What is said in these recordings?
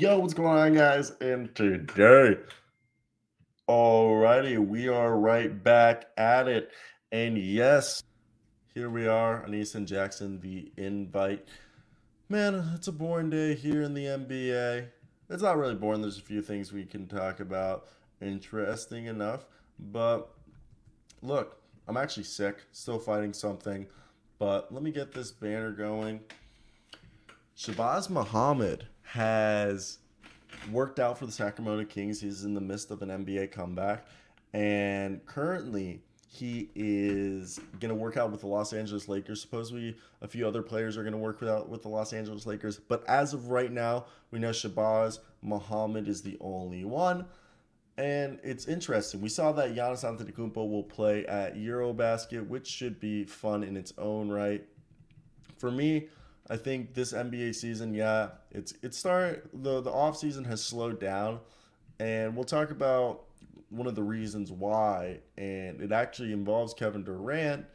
Yo, what's going on, guys? And today, alrighty, we are right back at it. And yes, here we are, Anis Jackson, the invite. Man, it's a boring day here in the NBA. It's not really boring. There's a few things we can talk about. Interesting enough. But look, I'm actually sick, still fighting something. But let me get this banner going. Shabazz Muhammad has worked out for the Sacramento Kings. He's in the midst of an NBA comeback. And currently, he is going to work out with the Los Angeles Lakers. Supposedly, a few other players are going to work out with the Los Angeles Lakers. But as of right now, we know Shabazz Muhammad is the only one. And it's interesting. We saw that Giannis Antetokounmpo will play at Eurobasket, which should be fun in its own right. For me, I think this NBA season, yeah, it's it's start the the off season has slowed down, and we'll talk about one of the reasons why, and it actually involves Kevin Durant,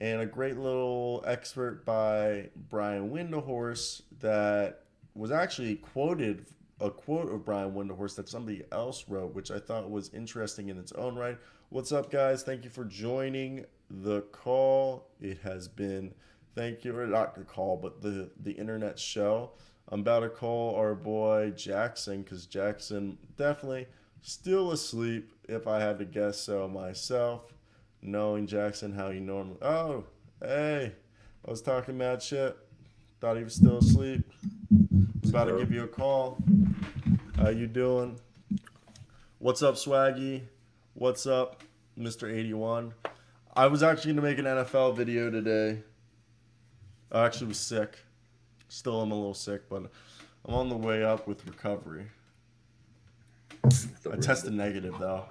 and a great little expert by Brian Windhorst that was actually quoted a quote of Brian Windhorst that somebody else wrote, which I thought was interesting in its own right. What's up, guys? Thank you for joining the call. It has been thank you, or not the call, but the the internet show. I'm about to call our boy Jackson because Jackson definitely still asleep. If I had to guess so myself, knowing Jackson how he normally. Oh, hey, I was talking mad shit. Thought he was still asleep. Was about to give you a call. How you doing? What's up, Swaggy? What's up, Mr. 81? I was actually gonna make an NFL video today. I actually was sick. Still I'm a little sick, but I'm on the way up with recovery. I tested negative though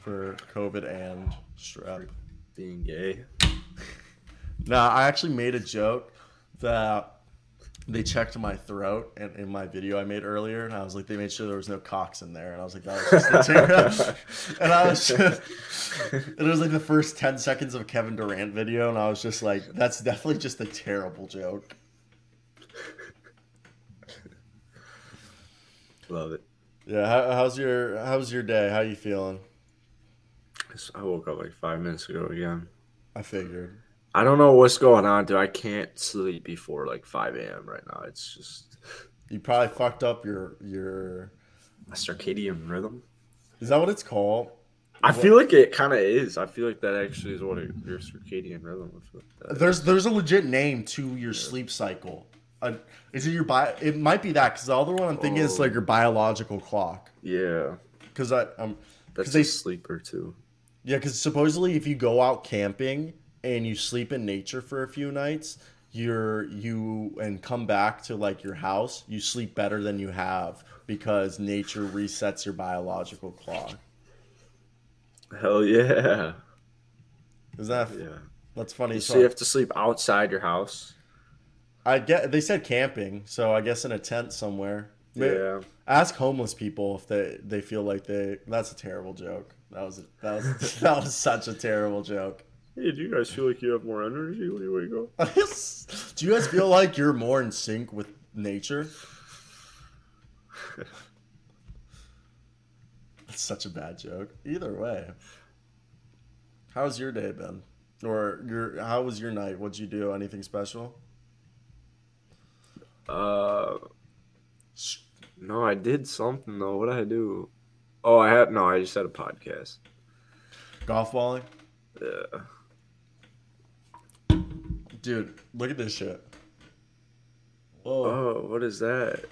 for COVID and strep. Being gay. Nah, I actually made a joke that they checked my throat and in my video I made earlier, and I was like, they made sure there was no cocks in there, and I was like, that was just the and I was just, it was like the first ten seconds of a Kevin Durant video, and I was just like, that's definitely just a terrible joke. Love it. Yeah, how, how's your how's your day? How you feeling? I woke up like five minutes ago again. I figured. I don't know what's going on, dude. I can't sleep before like 5 a.m. right now. It's just You probably fucked up your your. circadian rhythm. Is that what it's called? I feel like it kind of is. I feel like that actually is what it, your circadian rhythm. Like There's there's a legit name to your sleep cycle. Uh, is it your bio? It might be that because the other one I'm thinking is Oh. like your biological clock. Yeah, Because I um that's they- a sleeper too. yeah because supposedly if you go out camping and you sleep in nature for a few nights, you're you and come back to like your house, you sleep better than you have because nature resets your biological clock. Hell yeah, Is that yeah. that's funny? So you have to sleep outside your house. I get they said camping, so I guess in a tent somewhere. May- Yeah, Ask homeless people if they they feel like they. That's a terrible joke. That was that was that was such a terrible joke. Hey, do you guys feel like you have more energy when you wake up? Do you guys feel like you're more in sync with nature? That's such a bad joke. Either way, how's your day been? Or your how was your night? What'd you do? Anything special? Uh, no, I did something though. What did I do? Oh, I had no. I just had a podcast. Golf balling, Yeah. Dude. Look at this shit. Oh. Oh, what is that?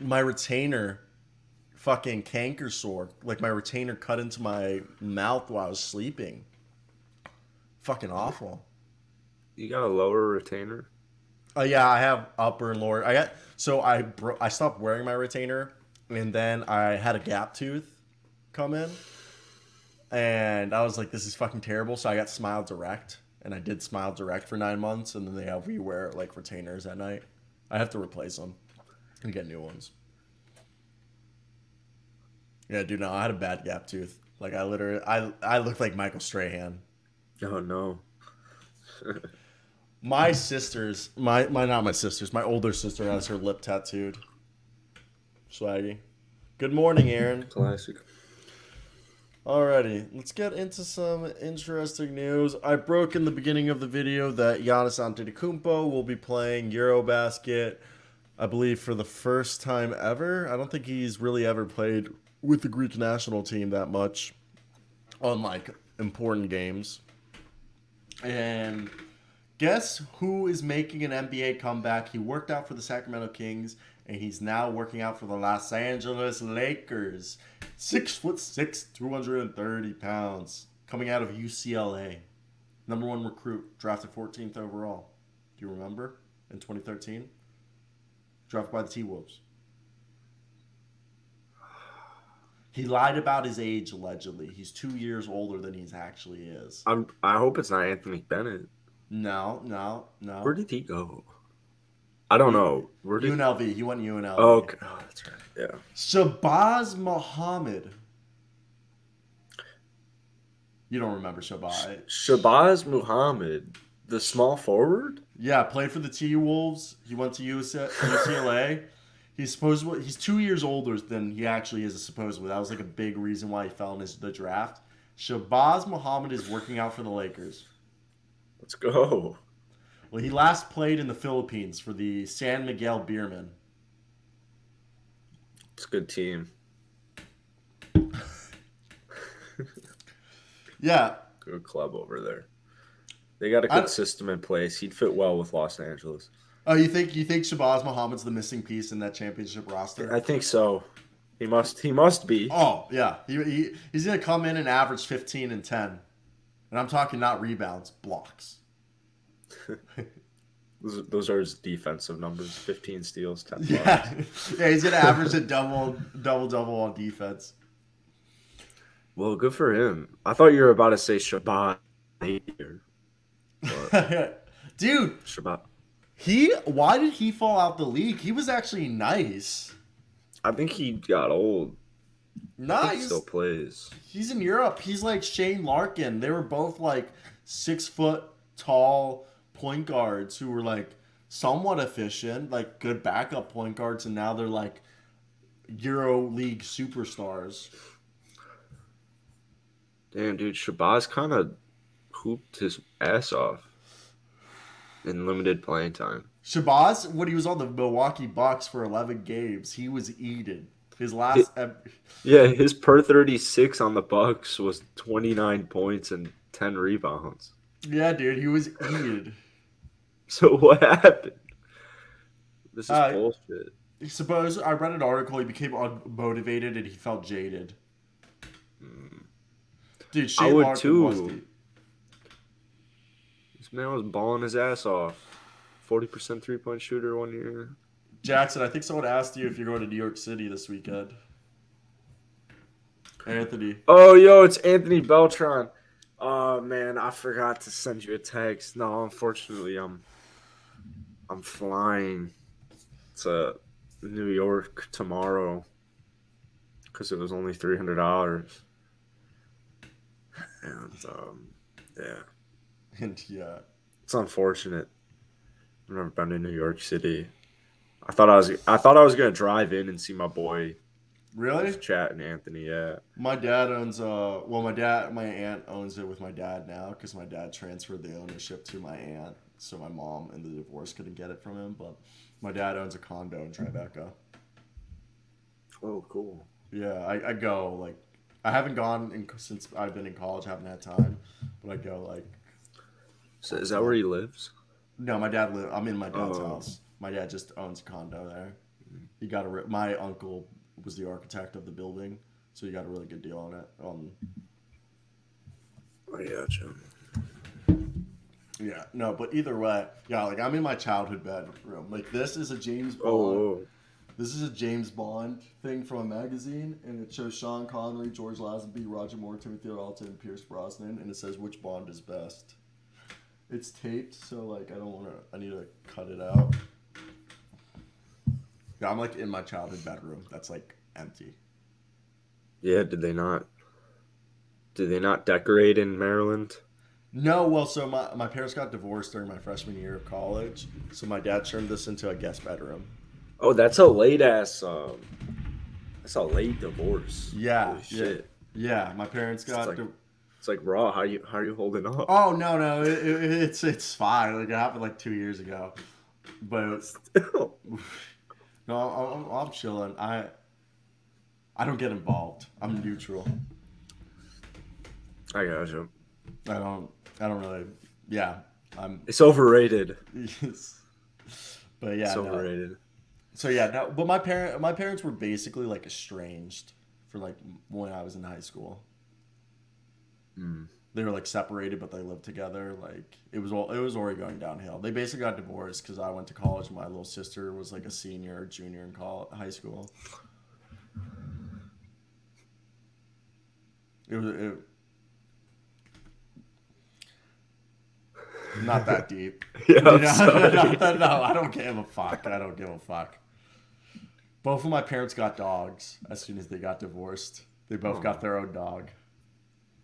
my retainer fucking canker sore. Like my retainer cut into my mouth while I was sleeping. Fucking awful. You got a lower retainer? Oh yeah, I have upper and lower. I got so I bro- I stopped wearing my retainer, and then I had a gap tooth come in, and I was like, "This is fucking terrible." So I got Smile Direct, and I did Smile Direct for nine months, and then they have we wear like retainers at night. I have to replace them and get new ones. Yeah, dude, no, I had a bad gap tooth. Like I literally, I I looked like Michael Strahan. Oh no. My sisters, my my not my sisters, my older sister has her lip tattooed. Swaggy. Good morning, Aaron. Classic. Alrighty, let's get into some interesting news. I broke in the beginning of the video that Giannis Antetokounmpo will be playing Eurobasket, I believe, for the first time ever. I don't think he's really ever played with the Greek national team that much on like important games. And guess who is making an NBA comeback? He worked out for the Sacramento Kings, and he's now working out for the Los Angeles Lakers. Six foot six, 230 pounds, coming out of UCLA. Number one recruit, drafted 14th overall. Do you remember? In 2013? Drafted by the T Wolves. He lied about his age allegedly. He's two years older than he actually is. I'm. I hope it's not Anthony Bennett. No, no, no. Where did he go? I don't know. Where did? UNLV. He went UNLV. Oh, okay. Oh, that's right. Yeah. Shabazz Muhammad. You don't remember Shabazz? Shabazz Muhammad, the small forward. Yeah, played for the T Wolves. He went to UCLA. he's supposedly he's two years older than he actually is. Supposedly, that was like a big reason why he fell in his, the draft. Shabazz Muhammad is working out for the Lakers. Let's go. Well, he last played in the Philippines for the San Miguel Beermen. It's a good team. yeah. Good club over there. They got a good system in place. He'd fit well with Los Angeles. Oh, you think you think Shabazz Muhammad's the missing piece in that championship roster? I think so. He must. He must be. Oh yeah, he, he he's gonna come in and average fifteen and ten, and I'm talking not rebounds, blocks. those, those are his defensive numbers: fifteen steals, ten. Blocks. Yeah, yeah, he's gonna average a double, double, double on defense. Well, good for him. I thought you were about to say Shabbat here. Dude, Shabbat. He why did he fall out the league? He was actually nice. I think he got old. Nice. He still plays. He's in Europe. He's like Shane Larkin. They were both like six foot tall point guards who were like somewhat efficient, like good backup point guards, and now they're like Euro League superstars. Damn, dude, Shabazz kind of hooped his ass off in limited playing time. Shabazz, when he was on the Milwaukee Bucks for 11 games, he was eaten. His last, yeah, his per 36 on the Bucks was 29 points and 10 rebounds. Yeah, dude, he was eaten. so what happened? This is uh, bullshit. Suppose I read an article. He became unmotivated and he felt jaded. Mm. Dude, Shane I would Larkin too. This man was balling his ass off. Forty percent three point shooter one year. Jackson, I think someone asked you if you're going to New York City this weekend. Anthony. Oh, yo, it's Anthony Beltran. Oh man, I forgot to send you a text. No, unfortunately, I'm I'm flying to New York tomorrow because it was only three hundred dollars, and um, yeah. And yeah, it's unfortunate. I've never been to New York City. I thought I was I thought I was gonna drive in and see my boy. Really? Chat and Anthony, yeah. My dad owns uh well my dad my aunt owns it with my dad now because my dad transferred the ownership to my aunt so my mom in the divorce couldn't get it from him but my dad owns a condo in Tribeca. Oh, cool. Yeah, I, I go like I haven't gone in, since I've been in college. haven't had time, but I go like so is that where he lives? No, my dad live. I'm in my dad's oh. house. My dad just owns a condo there. He got a. My uncle was the architect of the building, so he got a really good deal on it. Um. I gotcha. Yeah, no, but either way, yeah, like I'm in my childhood bedroom. Like this is a James oh, Bond. Oh, oh. This is a James Bond thing from a magazine, and it shows Sean Connery, George Lazenby, Roger Moore, Timothy Dalton, and Pierce Brosnan, and it says which Bond is best. It's taped, so like I don't want to. I need to cut it out. Yeah, I'm like in my childhood bedroom. That's like empty. Yeah, did they not? Did they not decorate in Maryland? No, well, so my, my parents got divorced during my freshman year of college, so my dad turned this into a guest bedroom. Oh, that's a late ass um, That's a late divorce. Yeah, Holy yeah. shit. Yeah, my parents got. like- di- It's like raw. How you how are you holding up? oh no, no, it, it, it's it's fine. Like it happened like two years ago, but Still. no, I'm, I'm chilling. I I don't get involved. I'm neutral. I got you. I don't. I don't really. Yeah, I'm. It's overrated. Yes. But yeah, it's no. overrated. So yeah, no, but my parent, my parents were basically like estranged for like when I was in high school. Mm. They were like separated, but they lived together. Like it was all, it was already going downhill. They basically got divorced because I went to college. and My little sister was like a senior or junior in college, high school. It was it, not that deep. Yeah, I'm no, no, no, no, I don't give a fuck. I don't give a fuck. Both of my parents got dogs as soon as they got divorced. They both Oh. got their own dog.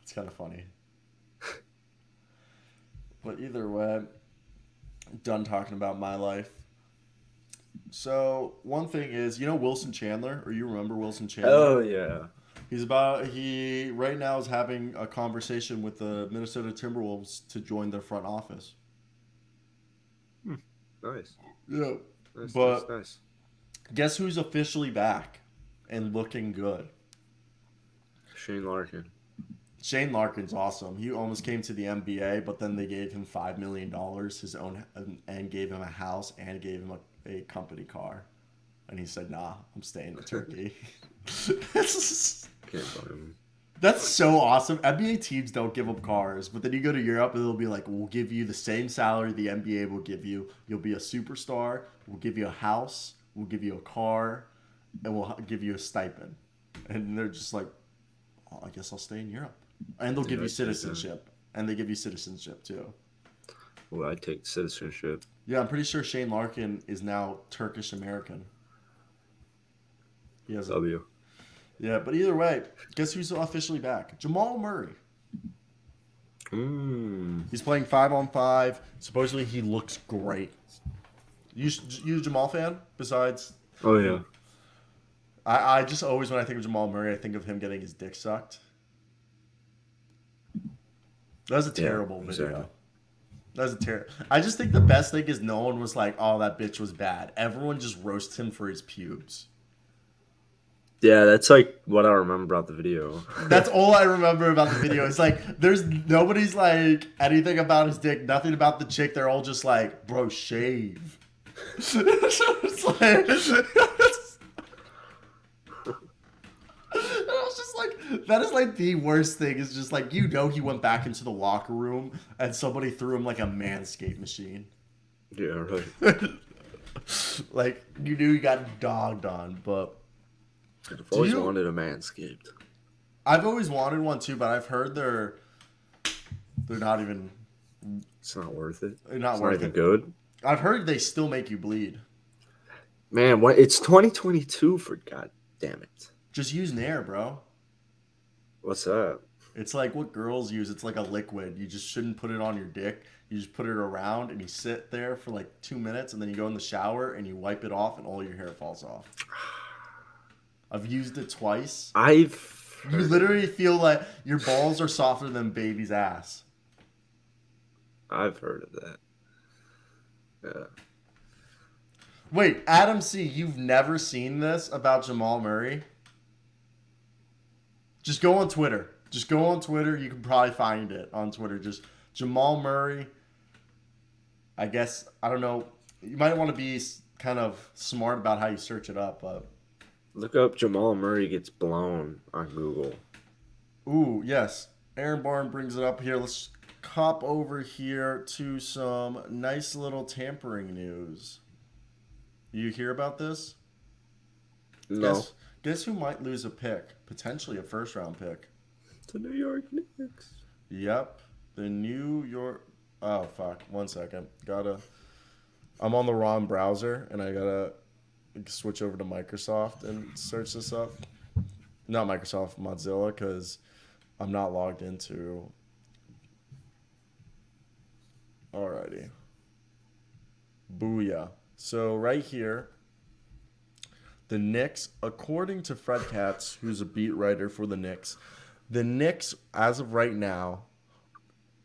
It's kind of funny. But either way, done talking about my life. So one thing is, you know Wilson Chandler, or you remember Wilson Chandler? Oh yeah. He's about he right now is having a conversation with the Minnesota Timberwolves to join their front office. Hmm. Nice. Yeah. Nice, But- nice, nice. Guess who's officially back and looking good? Shane Larkin. Shane Larkin's awesome. He almost came to the NBA, but then they gave him five million dollars, his own, and gave him a house and gave him a, a company car, and he said, "Nah, I'm staying in Turkey." That's- Can't blame him. That's so awesome. NBA teams don't give up cars, but then you go to Europe and they'll be like, "We'll give you the same salary the NBA will give you. You'll be a superstar. We'll give you a house. We'll give you a car, and we'll give you a stipend." And they're just like, oh, "I guess I'll stay in Europe." And they'll give you I see that. citizenship, and they give you citizenship too. Well, I take citizenship. Yeah, I'm pretty sure Shane Larkin is now Turkish American. He has a, W. yeah, but either way, guess who's officially back? Jamal Murray. Mm. He's playing five on five. Supposedly he looks great. You you a Jamal fan? Besides, Oh yeah. I, I just always when I think of Jamal Murray, I think of him getting his dick sucked. That was a Yeah, terrible video. That was a terrible. I just think the best thing is no one was like, "Oh, that bitch was bad." Everyone just roasts him for his pubes. Yeah, that's like what I remember about the video. That's all I remember about the video. It's like there's nobody's like anything about his dick, nothing about the chick. They're all just like, bro, shave. it's like, I was just like, that is like the worst thing. Is just like you know he went back into the locker room and somebody threw him like a manscape machine. yeah, right. like you knew he got dogged on, but I've always you- wanted a manscaped. I've always wanted one too. But I've heard they're they're not even It's not worth it. they're not It's worth not even it. good. I've heard they still make you bleed. Man, what? It's 2022 for god damn it. Just use Nair, bro. What's up? It's like what girls use. It's like a liquid. You just shouldn't put it on your dick. You just put it around and you sit there for like two minutes and then you go in the shower and you wipe it off and all your hair falls off. I've used it twice. I've You literally feel like your balls are softer than baby's ass. I've heard of that. Yeah. Wait, Adam C, you've never seen this about Jamal Murray? Just go on Twitter. Just go on Twitter. You can probably find it on Twitter. Just Jamal Murray. I guess, I don't know. You might want to be kind of smart about how you search it up, but. Look up Jamal Murray gets blown on Google. Ooh, yes. Aaron Barn brings it up here. Let's cop over here to some nice little tampering news. You hear about this? No. Guess, guess who might lose a pick? Potentially a first round pick. The New York Knicks. Yep. The New York. Oh, fuck. One second. Gotta. I'm on the wrong browser and I gotta switch over to Microsoft and search this up. Not Microsoft, Mozilla, because I'm not logged into. Alrighty. Booyah. So, right here, the Knicks, according to Fred Katz, who's a beat writer for the Knicks, the Knicks, as of right now,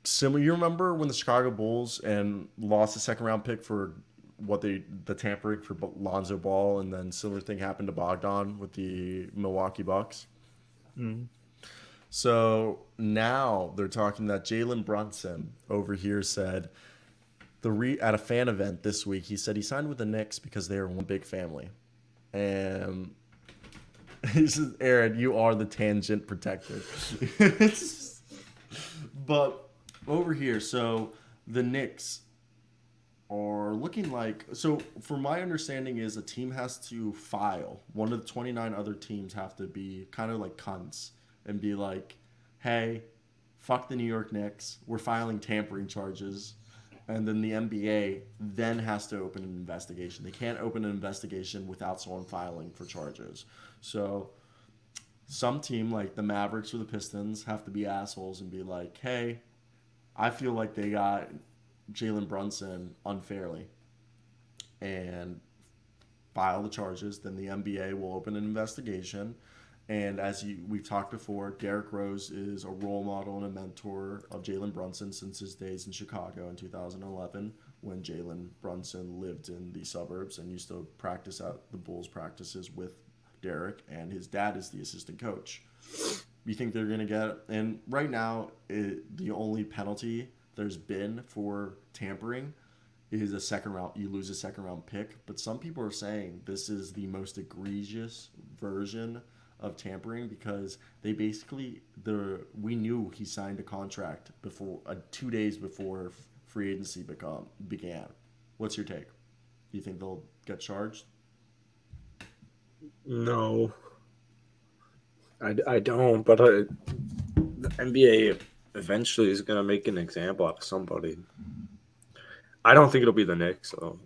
similar. You remember when the Chicago Bulls and lost the second round pick for what they the tampering for Lonzo Ball, and then similar thing happened to Bogdan with the Milwaukee Bucks. Mm-hmm. So now they're talking that Jalen Brunson over here said the re at a fan event this week. He said he signed with the Knicks because they are one big family, and he says, "Aaron, you are the tangent protector." but over here, so the Knicks are looking like so from my understanding is a team has to file. One of the 29 other teams have to be kind of like cunts and be like hey fuck the new york knicks. We're filing tampering charges. And then the nba then has to open an investigation. They can't open an investigation without someone filing for charges. So some team like the mavericks or the pistons have to be assholes and be like hey i feel like they got Jalen Brunson unfairly and file the charges, then the NBA will open an investigation. And as you, we've talked before, Derrick Rose is a role model and a mentor of Jalen Brunson since his days in Chicago in 2011 when Jalen Brunson lived in the suburbs and used to practice at the Bulls practices with Derrick, and his dad is the assistant coach. You think they're going to get, and right now, it, the only penalty there's been for tampering is a second round you lose a second round pick. But some people are saying this is the most egregious version of tampering because they basically the we knew he signed a contract before uh, two days before free agency become began. What's your take? Do you think they'll get charged? No. I, I don't but I, the nba eventually is gonna make an example out of somebody. I don't think it'll be the Knicks, though.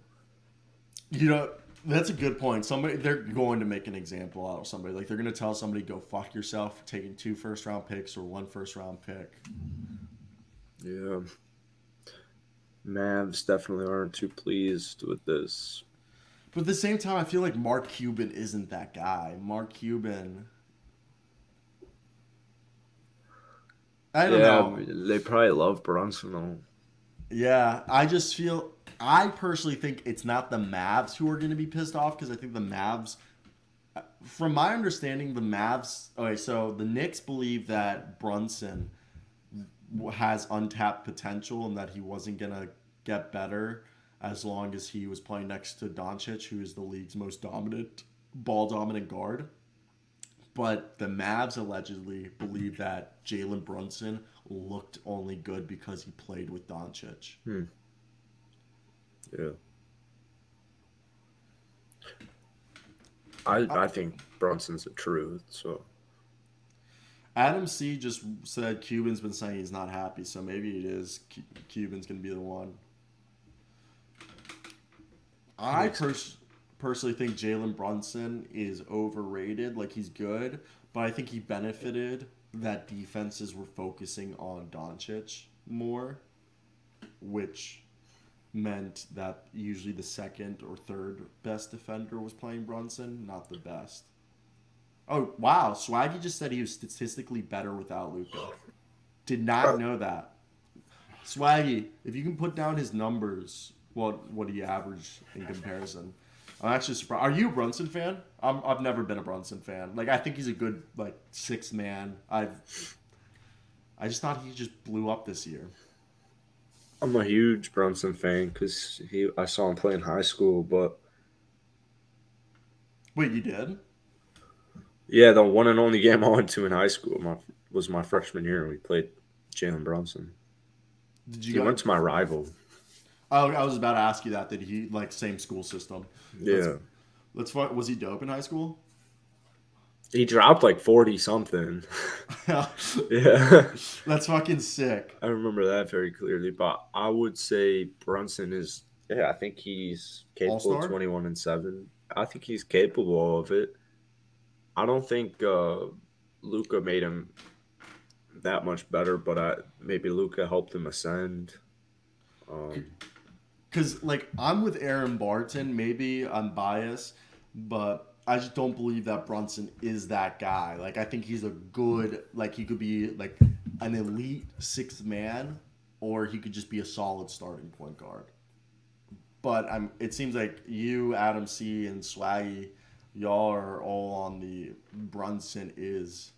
You know, that's a good point. Somebody they're going to make an example out of somebody. Like they're going to tell somebody go fuck yourself for taking two first round picks or one first round pick. Yeah. Mavs definitely aren't too pleased with this. But at the same time, I feel like Mark Cuban isn't that guy. Mark Cuban I don't yeah, know. They probably love Brunson though. Yeah, I just feel I personally think it's not the Mavs who are going to be pissed off because I think the Mavs, from my understanding, the Mavs. Okay, so the Knicks believe that Brunson has untapped potential and that he wasn't going to get better as long as he was playing next to Doncic, who is the league's most dominant ball dominant guard. But the Mavs allegedly believe that Jalen Brunson looked only good because he played with Doncic. Hmm. Yeah. I I think Brunson's the truth. So. Adam C just said Cuban's been saying he's not happy, so maybe it is Cuban's gonna be the one. I pers- personally think Jalen Brunson is overrated. Like he's good, but I think he benefited that defenses were focusing on Doncic more, which meant that usually the second or third best defender was playing Brunson, not the best. Oh wow, Swaggy just said he was statistically better without Luka. Did not know that. Swaggy, if you can put down his numbers, what what he averaged in comparison. I'm actually surprised. Are you a Brunson fan? I'm, I've never been a Brunson fan. Like I think he's a good like six man. I've I just thought he just blew up this year. I'm a huge Brunson fan because he I saw him play in high school, but wait, you did? Yeah, the one and only game I went to in high school my, was my freshman year. We played Jalen Brunson. Did you? He went to my rival. Oh, I was about to ask you that. Did he like same school system? Yeah. Let's, let's was he dope in high school? He dropped like forty something. yeah. That's fucking sick. I remember that very clearly. But I would say Brunson is yeah, I think he's capable of twenty one and seven. I think he's capable of it. I don't think uh Luka made him that much better, but I maybe Luca helped him ascend. Um, because like I'm with Aaron Barton. Maybe I'm biased, but I just don't believe that Brunson is that guy. Like I think he's a good like he could be like an elite sixth man, or he could just be a solid starting point guard. But I'm. It seems like you, Adam C, and Swaggy, y'all are all on the Brunson is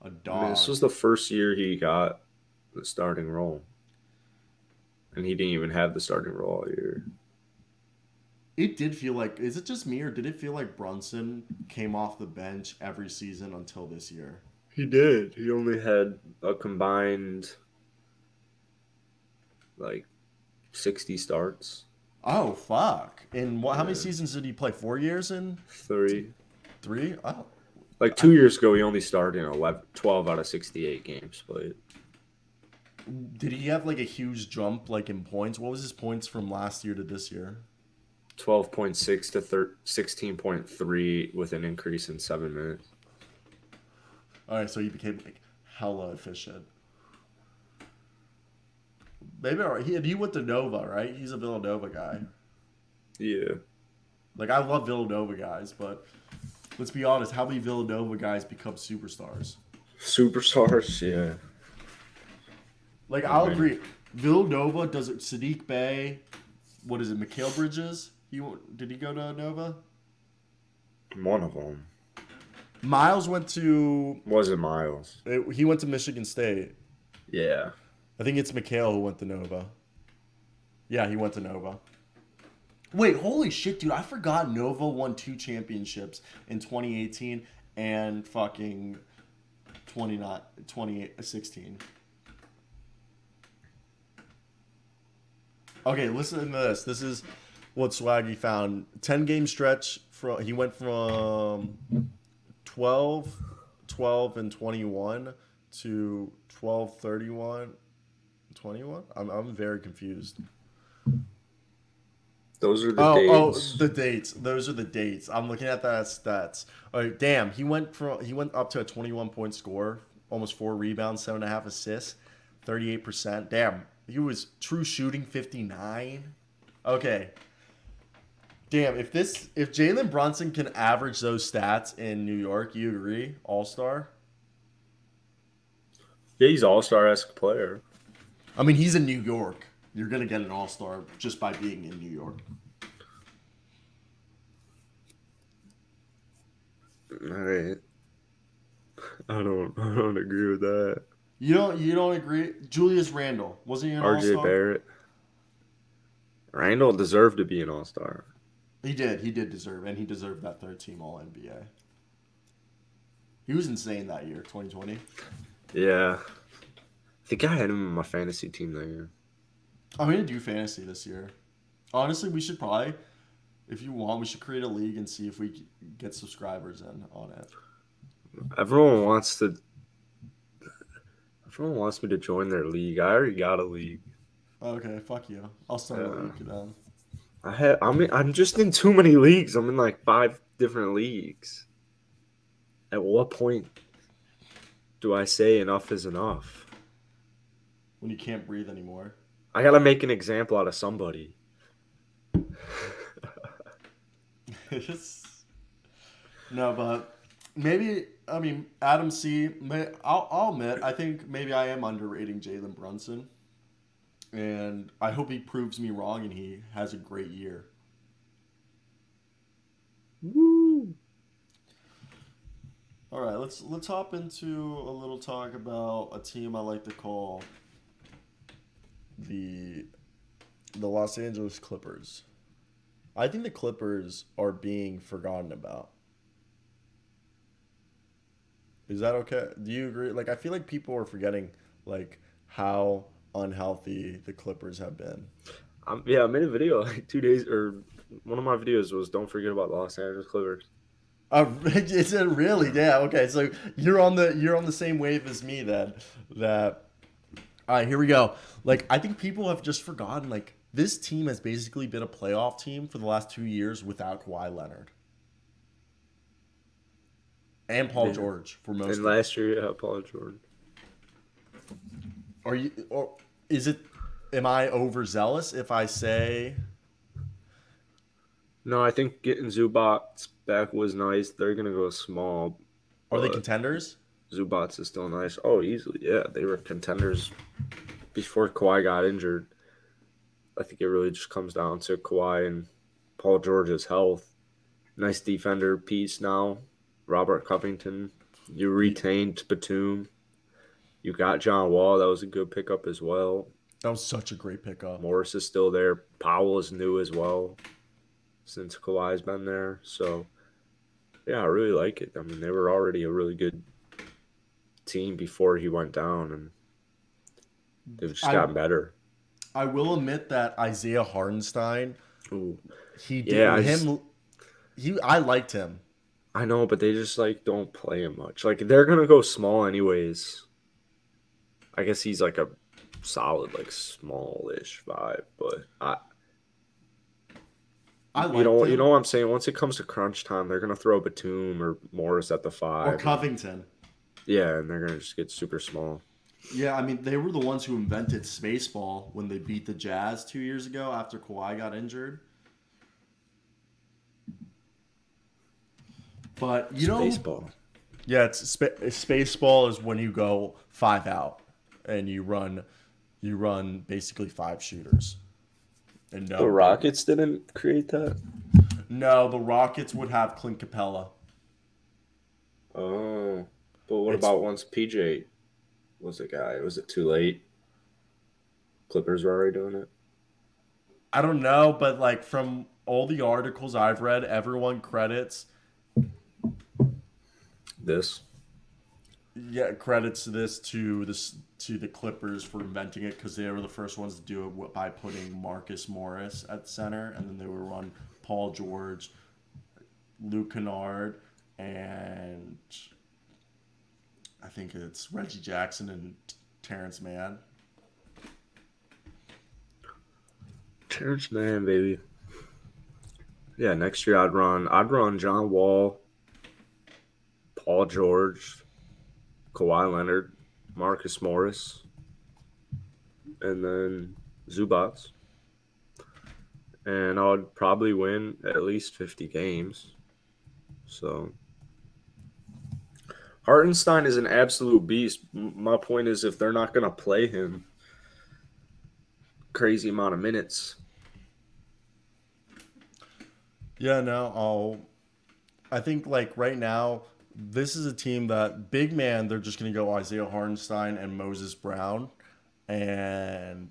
a dog. mean, this was the first year he got the starting role, and he didn't even have the starting role all year. It did feel like. Is it just me, or did it feel like Brunson came off the bench every season until this year? He did. He only had a combined like sixty starts, Oh fuck! And what? How many seasons did he play? Four years in three. three? Oh, Like two years ago, he only started in 11, 12 out of sixty-eight games played. Did he have like a huge jump like in points? What was his points from last year to this year? Twelve point six to thir- sixteen point three, with an increase in seven minutes. All right, so he became like hella efficient. Maybe all right. He he went to Nova, right? He's a Villanova guy. Yeah, Like I love Villanova guys, but let's be honest. How many Villanova guys become superstars? superstars. Yeah, Like I'll Okay. agree. Villanova does it. Saddiq Bey, what is it? Mikal Bridges. He w- did he go to Nova? one of them Miles went to. Was it Miles. uh, He went to Michigan State. Yeah, I think it's Mikal who went to Nova. Yeah, he went to Nova. Wait, holy shit, dude! I forgot Nova won two championships in 2018 and fucking 29 2016. Okay, listen to this. This is what Swaggy found. 10 game stretch from he went from 12 12 and 21 to 12 31 21 I'm, I'm very confused those are the oh, oh dates. oh the dates those are the dates i'm looking at that stats all right damn he went from he went up to a 21 point score almost four rebounds seven and a half assists 38% damn he was true shooting 59 okay damn if this if jalen brunson can average those stats in new york you agree all-star yeah, he's all star esque player. I mean, he's in New York. You're gonna get an All Star just by being in New York. All right. I don't. I don't agree with that. You don't. You don't agree? Julius Randle wasn't he an All RJ Star? Barrett. Randle deserved to be an all star. He did. He did deserve, and he deserved that third team All NBA. He was insane that year, 2020. Yeah. I think I had him in my fantasy team that year. Oh, I'm gonna do fantasy this year. Honestly, we should probably, if you want, we should create a league and see if we get subscribers in on it. Everyone wants to. Everyone wants me to join their league. I already got a league. Okay, fuck you. I'll start a Yeah. league then. I have. I'm. In, I'm just in too many leagues. I'm in like five different leagues. At what point do I say enough is enough? When you can't breathe anymore. I gotta make an example out of somebody. It's- no, but maybe I mean Adam C. May, I'll, I'll admit I think maybe I am underrating Jalen Brunson, and I hope he proves me wrong and he has a great year. Woo! All right, let's let's hop into a little talk about a team I like to call the the Los Angeles Clippers. I think the Clippers are being forgotten about. Is that okay? Do you agree? Like I feel like people are forgetting like how unhealthy the Clippers have been. Um, yeah, I made a video like two days, or one of my videos was "Don't forget about the Los Angeles Clippers." Uh, is it really? Yeah. Okay. So you're on the you're on the same wave as me then. That. All right. Here we go. Like I think people have just forgotten. Like this team has basically been a playoff team for the last two years without Kawhi Leonard and Paul Yeah. George for most. And last year, yeah, Paul George. Are you or is it am I overzealous if I say No, I think getting Zubac back was nice. They're gonna go small. Are they contenders? Zubac is still nice. Oh, easily, yeah. They were contenders before Kawhi got injured. I think it really just comes down to Kawhi and Paul George's health. Nice defender piece now. Robert Covington. You retained Batum. You got John Wall. That was a good pickup as well. That was such a great pickup. Morris is still there. Powell is new as well since Kawhi's been there. So, yeah, I really like it. I mean, they were already a really good team before he went down, and they've just I- gotten better. I will admit that Isaiah Hartenstein, Ooh. he did Yeah, I him. He, I liked him. I know, but they just like don't play him much. Like they're gonna go small anyways. I guess he's like a solid, like smallish vibe, but I, I you know, him. you know what I'm saying. Once it comes to crunch time, they're gonna throw Batum or Morris at the five. or Covington. yeah, and they're gonna just get super small. Yeah, I mean they were the ones who invented spaceball when they beat the Jazz two years ago after Kawhi got injured. But you know, baseball. yeah, it's spa- spaceball is when you go five out and you run, you run basically five shooters. And no, The um, Rockets didn't create that. no, the Rockets would have Clint Capela. Oh, but what It's- about once PJ was a guy? Was it too late? Clippers were already doing it. I don't know, but like from all the articles I've read, everyone credits This. yeah credits this to this to the Clippers for inventing it because they were the first ones to do it by putting Marcus Morris at center, and then they would run Paul George, Luke Kennard, and I think it's Reggie Jackson and Terrence Mann. Terrence Mann, baby. Yeah, next year I'd run. I'd run John Wall, Paul George, Kawhi Leonard, Marcus Morris, and then Zubac. And I would probably win at least fifty games. So Hartenstein is an absolute beast. My point is, if they're not going to play him crazy amount of minutes, Yeah, no, I'll. I think like right now, this is a team that big man. They're just gonna go Isaiah Hartenstein and Moses Brown, and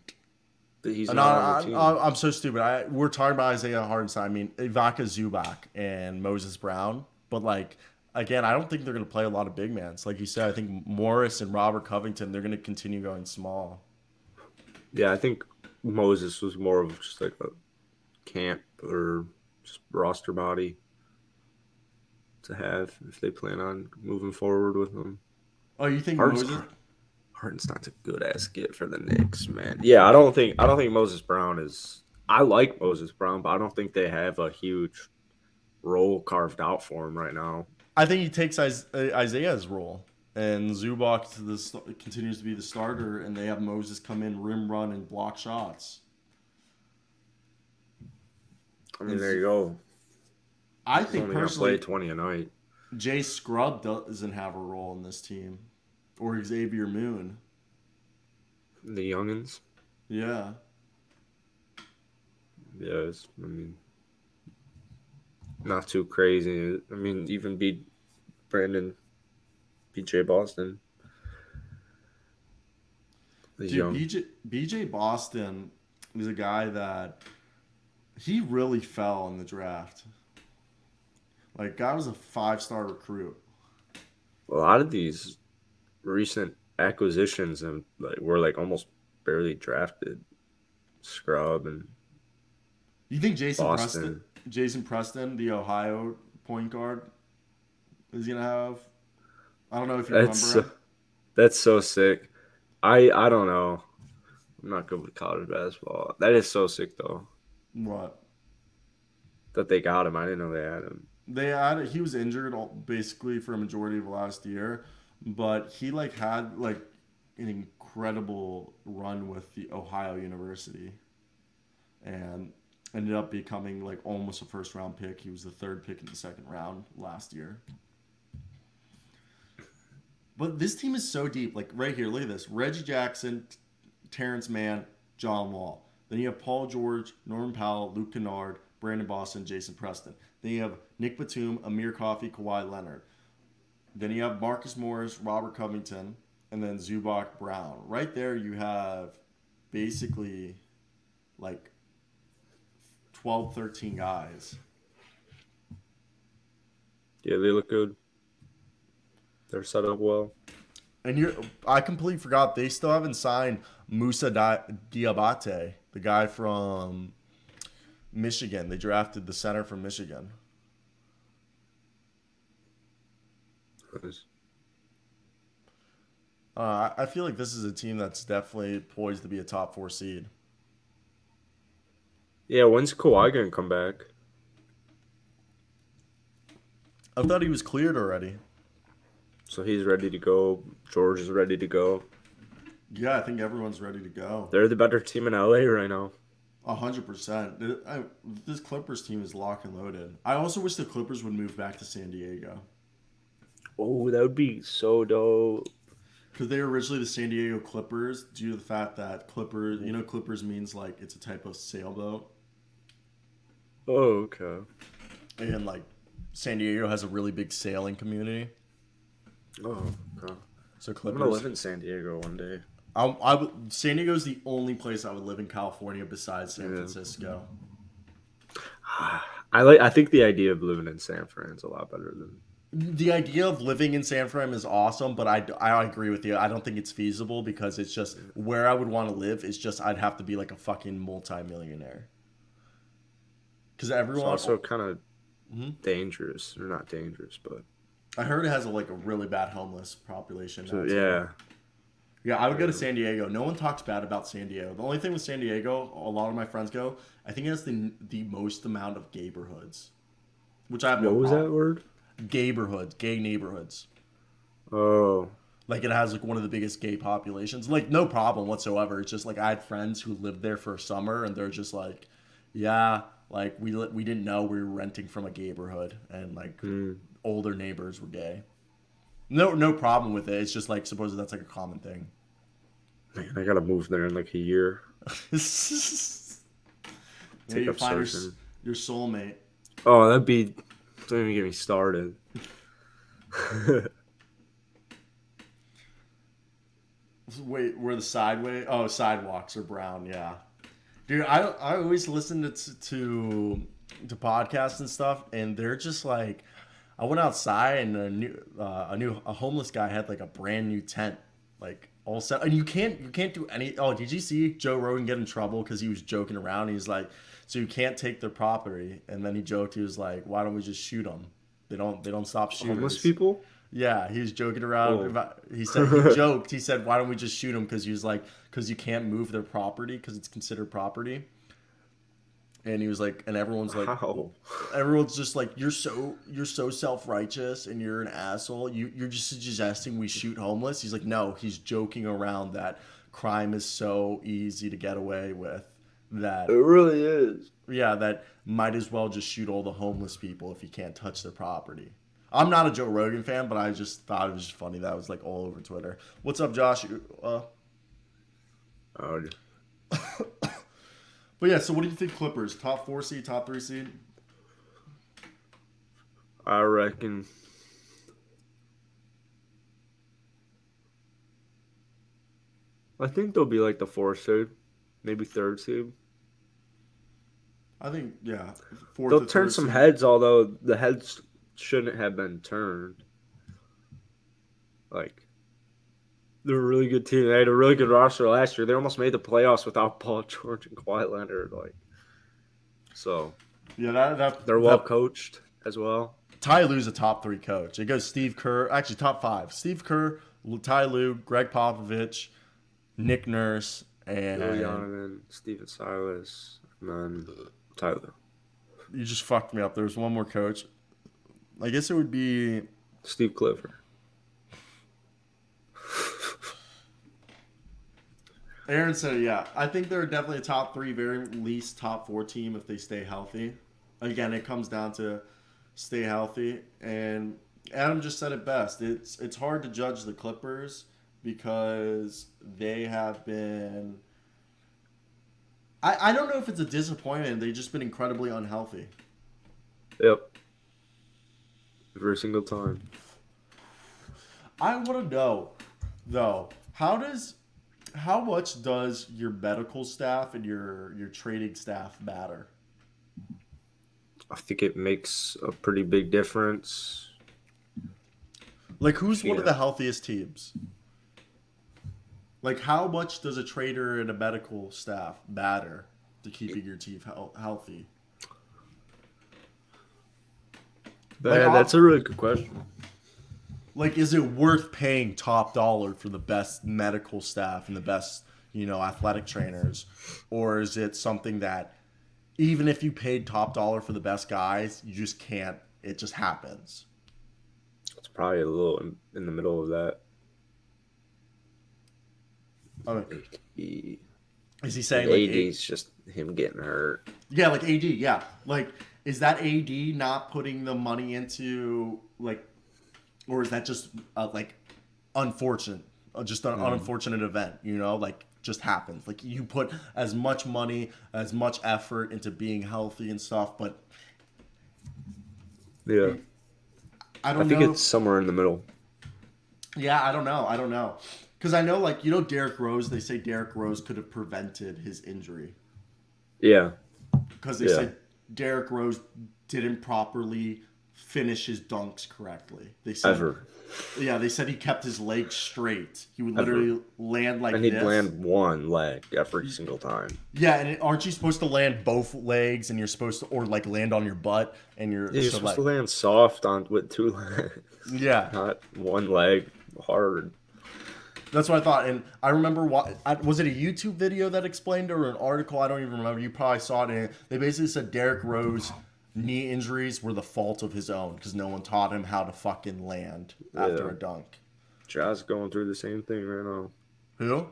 he's and not I, on the team. I, I'm so stupid. I, we're talking about Isaiah Hartenstein. I mean Ivica Zubac and Moses Brown, but like again, I don't think they're gonna play a lot of big mans. Like you said, I think Morris and Robert Covington. They're gonna continue going small. Yeah, I think Moses was more of just like a camp or just roster body to have if they plan on moving forward with him. Oh, you think Hartenstein, Moses? A good ass get for the Knicks, man. Yeah, I don't think I don't think Moses Brown is. I like Moses Brown, but I don't think they have a huge role carved out for him right now. I think he takes uh, Isaiah's role, and Zubac to the continues to be the starter, and they have Moses come in, rim run, and block shots. I mean, there you go. I think only gonna play personally, twenty a night. Jay Scrubb doesn't have a role in this team, or Xavier Moon. The youngins. Yeah, Yeah, it's, I mean, not too crazy. I mean, even beat Brandon, BJ Boston. He's dude, young. BJ BJ Boston is a guy that he really fell in the draft. Like, guy was a five star recruit. A lot of these recent acquisitions and like were like almost barely drafted. Scrubb and You think Jason Boston. Preston, Jason Preston, the Ohio point guard, is gonna have? I don't know if you That's remember. so, that's so sick. I I don't know. I'm not good with college basketball. That is so sick though. What that they got him. I didn't know they had him. They had? He was injured all, basically for a majority of last year, but he like had like an incredible run with the Ohio University, and ended up becoming like almost a first round pick. He was the third pick in the second round last year. But this team is so deep. Like right here, look at this: Reggie Jackson, Terrence Mann, John Wall. Then you have Paul George, Norman Powell, Luke Kennard, Brandon Boston, Jason Preston. Then you have Nic Batum, Amir Coffey, Kawhi Leonard. Then you have Marcus Morris, Robert Covington, and then Zubac Brown. Right there, you have basically like 12, 13 guys. Yeah, they look good. They're set up well. And you I completely forgot they still haven't signed Moussa Diabate, the guy from Michigan. They drafted the center from Michigan. Nice. Uh, I feel like this is a team that's definitely poised to be a top four seed. Yeah, when's Kawhi gonna come back? I thought he was cleared already. So he's ready to go. George is ready to go. Yeah, I think everyone's ready to go. They're the better team in LA right now. A hundred percent. This Clippers team is lock and loaded. I also wish the Clippers would move back to San Diego Oh, that would be so dope. because they were originally the San Diego Clippers due to the fact that Clippers, you know, Clippers means like it's a type of sailboat, Oh, okay. and like San Diego has a really big sailing community. Oh, okay. So I'm gonna live in San Diego one day. I, I would, San Diego is the only place I would live in California besides San Yeah. Francisco. I like. I think the idea of living in San Fran is a lot better than. The idea of living in San Fran is awesome, but I, I agree with you. I don't think it's feasible because it's just where I would want to live is just I'd have to be like a fucking multimillionaire. Because It's everyone, also kind of Mhm. dangerous, or not dangerous, but I heard it has a, like a really bad homeless population. so, yeah. yeah. I would go to San Diego. No one talks bad about San Diego. The only thing with San Diego, a lot of my friends go. I think it has the the most amount of neighborhoods, which I have no was problem. that word? Neighborhoods, gay neighborhoods. Oh, Like it has like one of the biggest gay populations. Like no problem whatsoever. It's just like I had friends who lived there for a summer and they're just like, yeah, like we we didn't know we were renting from a neighborhood and like mm. older neighbors were gay. No no problem with it. It's just like supposedly that's like a common thing. man, I gotta move there in like a year. Take you up find your, your soulmate. Oh, that'd be. Don't even get me started. Wait, where the sideway? Oh, sidewalks are brown. Yeah, dude. I I always listen to to to podcasts and stuff, and they're just like, I went outside and a new uh, a new a homeless guy had like a brand new tent, like all set, and you can't you can't do any. Oh, did you see Joe Rogan get in trouble because he was joking around? He's like, so you can't take their property, and then he joked. He was like, why don't we just shoot them? They don't they don't stop shooting Homeless people? yeah, he was joking around. About, he said he joked. He said, "Why don't we just shoot them?" Because he was like, "Because you can't move their property because it's considered property." And he was like, and everyone's like, How? everyone's just like, "You're so you're so self righteous and you're an asshole. You you're just suggesting we shoot homeless." He's like, "No, he's joking around that crime is so easy to get away with that It really is. yeah, that might as well just shoot all the homeless people if you can't touch their property. I'm not a Joe Rogan fan, but I just thought it was just funny that was like all over Twitter. What's up, Josh? Uh, Oh, but yeah, so what do you think, Clippers? Top four seed, top three seed? I reckon. I think they'll be like the fourth seed, maybe third seed. I think yeah, 4th They'll turn some seed. heads, although the heads shouldn't have been turned. Like, they're a really good team. They had a really good roster last year. They almost made the playoffs without Paul George and Kawhi Leonard. Like, so Yeah, that, that they're well that- coached as well. Ty Lue's a top three coach. It goes Steve Kerr, actually top five. Steve Kerr, Ty Lue, Gregg Popovich, Nick Nurse, and Donovan, Stephen Silas, and then Tyler. you just fucked me up. There's one more coach. I guess it would be Steve Clifford. Aaron said, yeah. I think they're definitely a top three, very least top four team if they stay healthy. Again, it comes down to stay healthy. And Adam just said it best. It's it's hard to judge the Clippers because they have been. I, I don't know if it's a disappointment. They've just been incredibly unhealthy. Yep. Every single time. I want to know, though, how does, how much does your medical staff and your your trading staff matter? I think it makes a pretty big difference. Like, who's one of the healthiest teams? Like, how much does a trader and a medical staff matter to keeping your team healthy? Like, that's a really good question. Like, is it worth paying top dollar for the best medical staff and the best, you know, athletic trainers? Or is it something that even if you paid top dollar for the best guys, you just can't, it just happens? It's probably a little in, in the middle of that. I mean, He, is he saying, like, AD's just him getting hurt. Yeah, like AD. Yeah, like is that AD not putting the money into like, or is that just uh, like unfortunate, uh, just an unfortunate event? You know, like just happens. Like you put as much money, as much effort into being healthy and stuff, but Yeah. I I don't I think know. it's somewhere in the middle. Yeah, I don't know. I don't know. Because I know, like, you know, Derrick Rose, they say Derrick Rose could have prevented his injury. Yeah. Because they Yeah. said Derrick Rose didn't properly finish his dunks correctly. They said Ever. Yeah, they said he kept his legs straight. He would Ever. literally land like And he'd this. land one leg every single time. Yeah, and it, aren't you supposed to land both legs and you're supposed to or like land on your butt and you're, Yeah, you're so, supposed to land soft on with two legs, Yeah. not one leg hard. That's what I thought. And I remember what was it a YouTube video that explained it or an article? I don't even remember. You probably saw it. And they basically said Derrick Rose knee injuries were the fault of his own because no one taught him how to fucking land after Yeah. a dunk. Ja's going through the same thing right now. Who?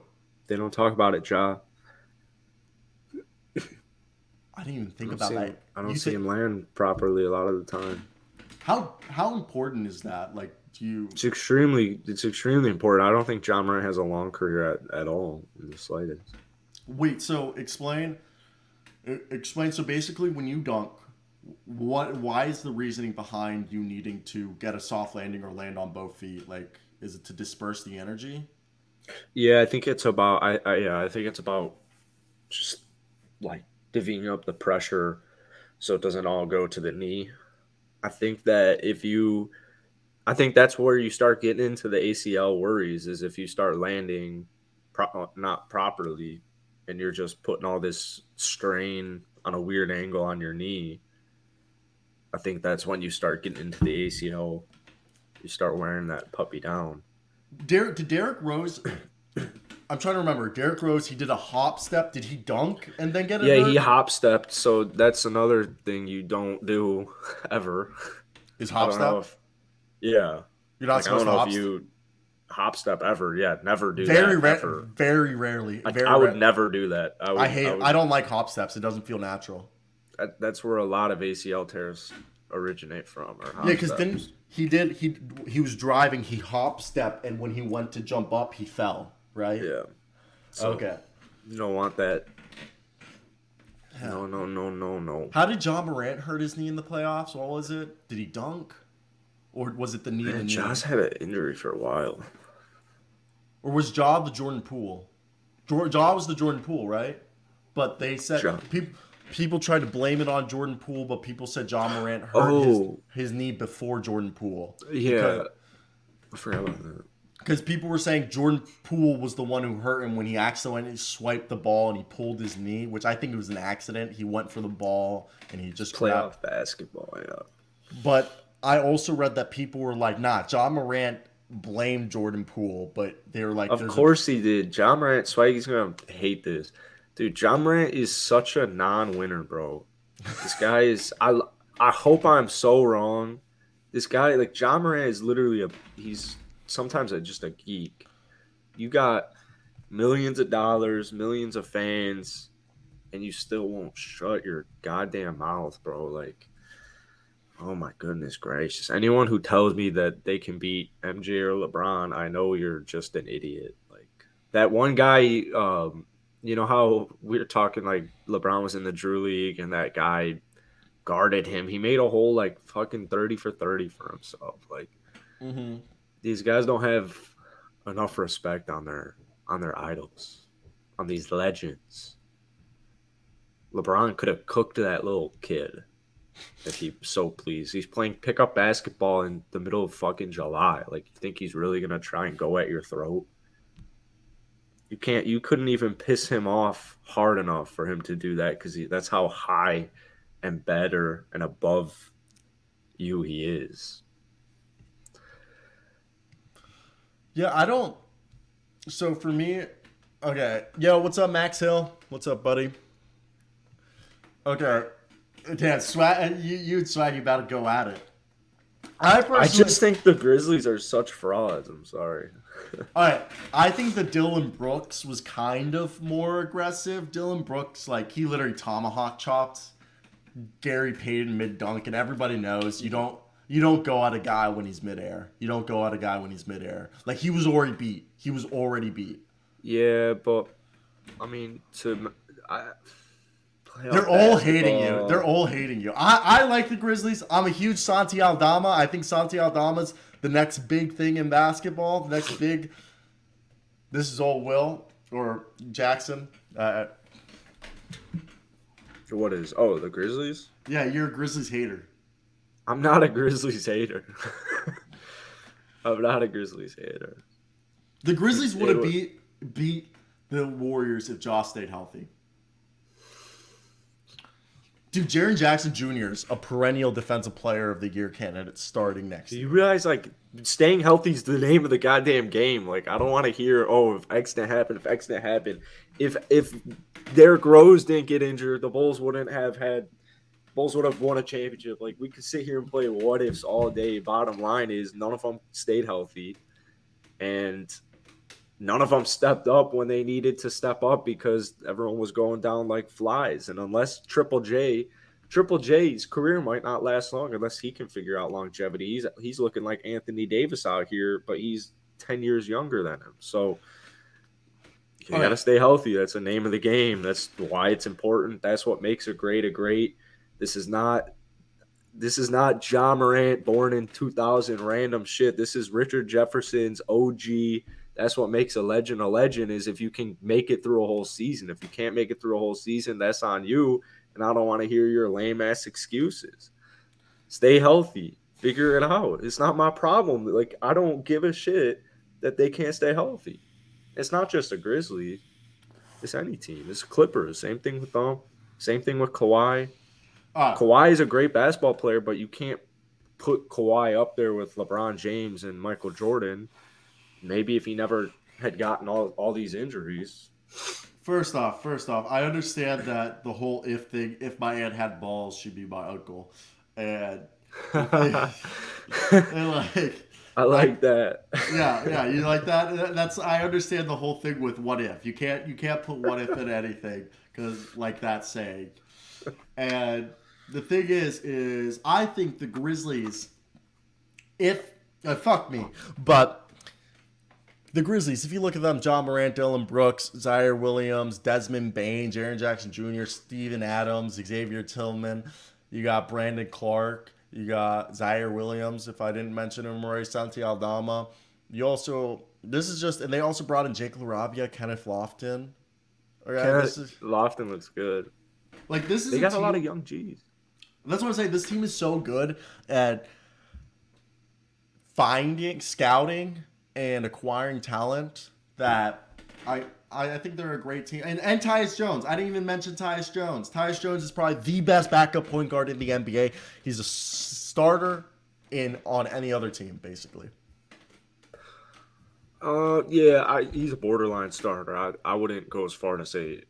They don't talk about it, Ja. I didn't even think about see, that. I don't You see think- him land properly a lot of the time. How how important is that? Like, do you? It's extremely, it's extremely important. I don't think John Morant has a long career at, at all in the slightest. Wait, so explain explain so basically when you dunk what why is the reasoning behind you needing to get a soft landing or land on both feet? Like is it to disperse the energy? Yeah, I think it's about. I, I yeah, I think it's about just like divvying up the pressure so it doesn't all go to the knee. I think that if you, I think that's where you start getting into the ACL worries is if you start landing pro- uh, not properly and you're just putting all this strain on a weird angle on your knee. I think that's when you start getting into the ACL. You start wearing that puppy down. Derek did Derek Rose I'm trying to remember. Derek Rose, he did a hop step. Did he dunk and then get it? Yeah, he hop stepped, so that's another thing you don't do ever. Is hop step? if- yeah, You're not like, I supposed don't to know hop if step. you hop step ever. Yeah, never do Very that. rare, ever. very rarely. Like, very I would rare- never do that. I, would, I hate. would- I don't like hop steps. It doesn't feel natural. that- that's where a lot of ACL tears originate from. Or hop Yeah, because then he did. He he was driving. He hop step, and when he went to jump up, he fell. Right. yeah. So okay. you don't want that. No, no, no, no, no. How did John Morant hurt his knee in the playoffs? What was it? Did he dunk, or was it the knee? Man, knee? Had an injury for a while. Or was Jaw the Jordan Poole? Jaw was the Jordan Poole, right? But they said people people tried to blame it on Jordan Poole, but people said John Morant hurt Oh. his, his knee before Jordan Poole. Yeah, I forgot about that. Because people were saying Jordan Poole was the one who hurt him when he accidentally swiped the ball and he pulled his knee, which I think it was an accident. He went for the ball and he just grabbed. Playoff basketball. Yeah. But I also read that people were like, "Nah, John Morant blamed Jordan Poole," but they were like, Of "There's a- course he did. John Morant, Swaggy's gonna hate this, dude. John Morant is such a non-winner, bro. This guy is. I I hope I'm so wrong. This guy, like John Morant, is literally a. He's sometimes a, just a geek. You got millions of dollars, millions of fans, and you still won't shut your goddamn mouth, bro. Like, oh my goodness gracious. Anyone who tells me that they can beat MJ or LeBron, I know you're just an idiot. Like that one guy, um, you know how we were talking like LeBron was in the Drew League and that guy guarded him. He made a whole like fucking 30 for 30 for himself. Like Mm-hmm. these guys don't have enough respect on their on their idols, on these legends. LeBron could have cooked that little kid if he so please. He's playing pickup basketball in the middle of fucking July. Like you think he's really gonna try and go at your throat? You can't. You couldn't even piss him off hard enough for him to do that because that's how high and better and above you he is. Yeah, I don't. So for me, okay. Yo, what's up, Max Hill? What's up, buddy? Okay. Damn, swag. Uh, you, you and swag, you about to go at it. I personally, I just think the Grizzlies are such frauds. I'm sorry. all right. I think the Dillon Brooks was kind of more aggressive. Dillon Brooks, like he literally tomahawk chopped Gary Payton mid dunk, and everybody knows you don't you don't go at a guy when he's midair. You don't go at a guy when he's midair. Like he was already beat. He was already beat. Yeah, but I mean, to I, They're all hating you. They're all hating you. I, I like the Grizzlies. I'm a huge Santi Aldama. I think Santi Aldama's the next big thing in basketball. The next big. This is all Will or Jackson. Uh, what is? Oh, the Grizzlies. yeah, you're a Grizzlies hater. I'm not a Grizzlies hater. I'm not a Grizzlies hater. The Grizzlies would have beat beat the Warriors if Josh stayed healthy. Dude, Jaren Jackson Jr. is a perennial defensive player of the year candidate starting next Do year. you realize like staying healthy is the name of the goddamn game? Like I don't want to hear oh if X didn't happen, if X didn't happen, if if Derrick Rose didn't get injured, the Bulls wouldn't have had. Bulls would have won a championship. Like we could sit here and play what ifs all day. Bottom line is none of them stayed healthy, and none of them stepped up when they needed to step up because everyone was going down like flies. And unless Triple J, Triple J's career might not last long unless he can figure out longevity. He's he's looking like Anthony Davis out here, but he's ten years younger than him. So you All got to right. stay healthy. That's the name of the game. That's why it's important. That's what makes a great a great. This is not this is not John Morant born in 2000 random shit. This is Richard Jefferson's OG. That's what makes a legend a legend is if you can make it through a whole season. If you can't make it through a whole season, that's on you. And I don't want to hear your lame ass excuses. Stay healthy. Figure it out. It's not my problem. Like I don't give a shit that they can't stay healthy. It's not just a Grizzly. It's any team. It's Clippers. Same thing with them. Same thing with Kawhi. Uh, Kawhi is a great basketball player, but you can't put Kawhi up there with LeBron James and Michael Jordan. Maybe if he never had gotten all, all these injuries. First off, first off, I understand that the whole if thing, if my aunt had balls, she'd be my uncle. And, and like, I like that. yeah, yeah, you like that? That's I understand the whole thing with what if. You can't you can't put what if in anything because like that saying. And the thing is, is I think the Grizzlies, if uh, fuck me, but the Grizzlies, if you look at them, John Morant, Dillon Brooks, Ziaire Williams, Desmond Bane, Jaren Jackson Jr., Steven Adams, Xavier Tillman, you got Brandon Clarke, you got Ziaire Williams, if I didn't mention him already, Santi Aldama. You also, this is just, and they also brought in Jake LaRavia, Kenneth Lofton. Okay, this is, Lofton looks good. like this is They got a team- lot of young G's. That's what I'm saying. This team is so good at finding, scouting, and acquiring talent that I I, I think they're a great team. And and Tyus Jones. I didn't even mention Tyus Jones. Tyus Jones is probably the best backup point guard in the NBA. He's a starter in on any other team, basically. Uh, yeah, I, he's a borderline starter. I, I wouldn't go as far to say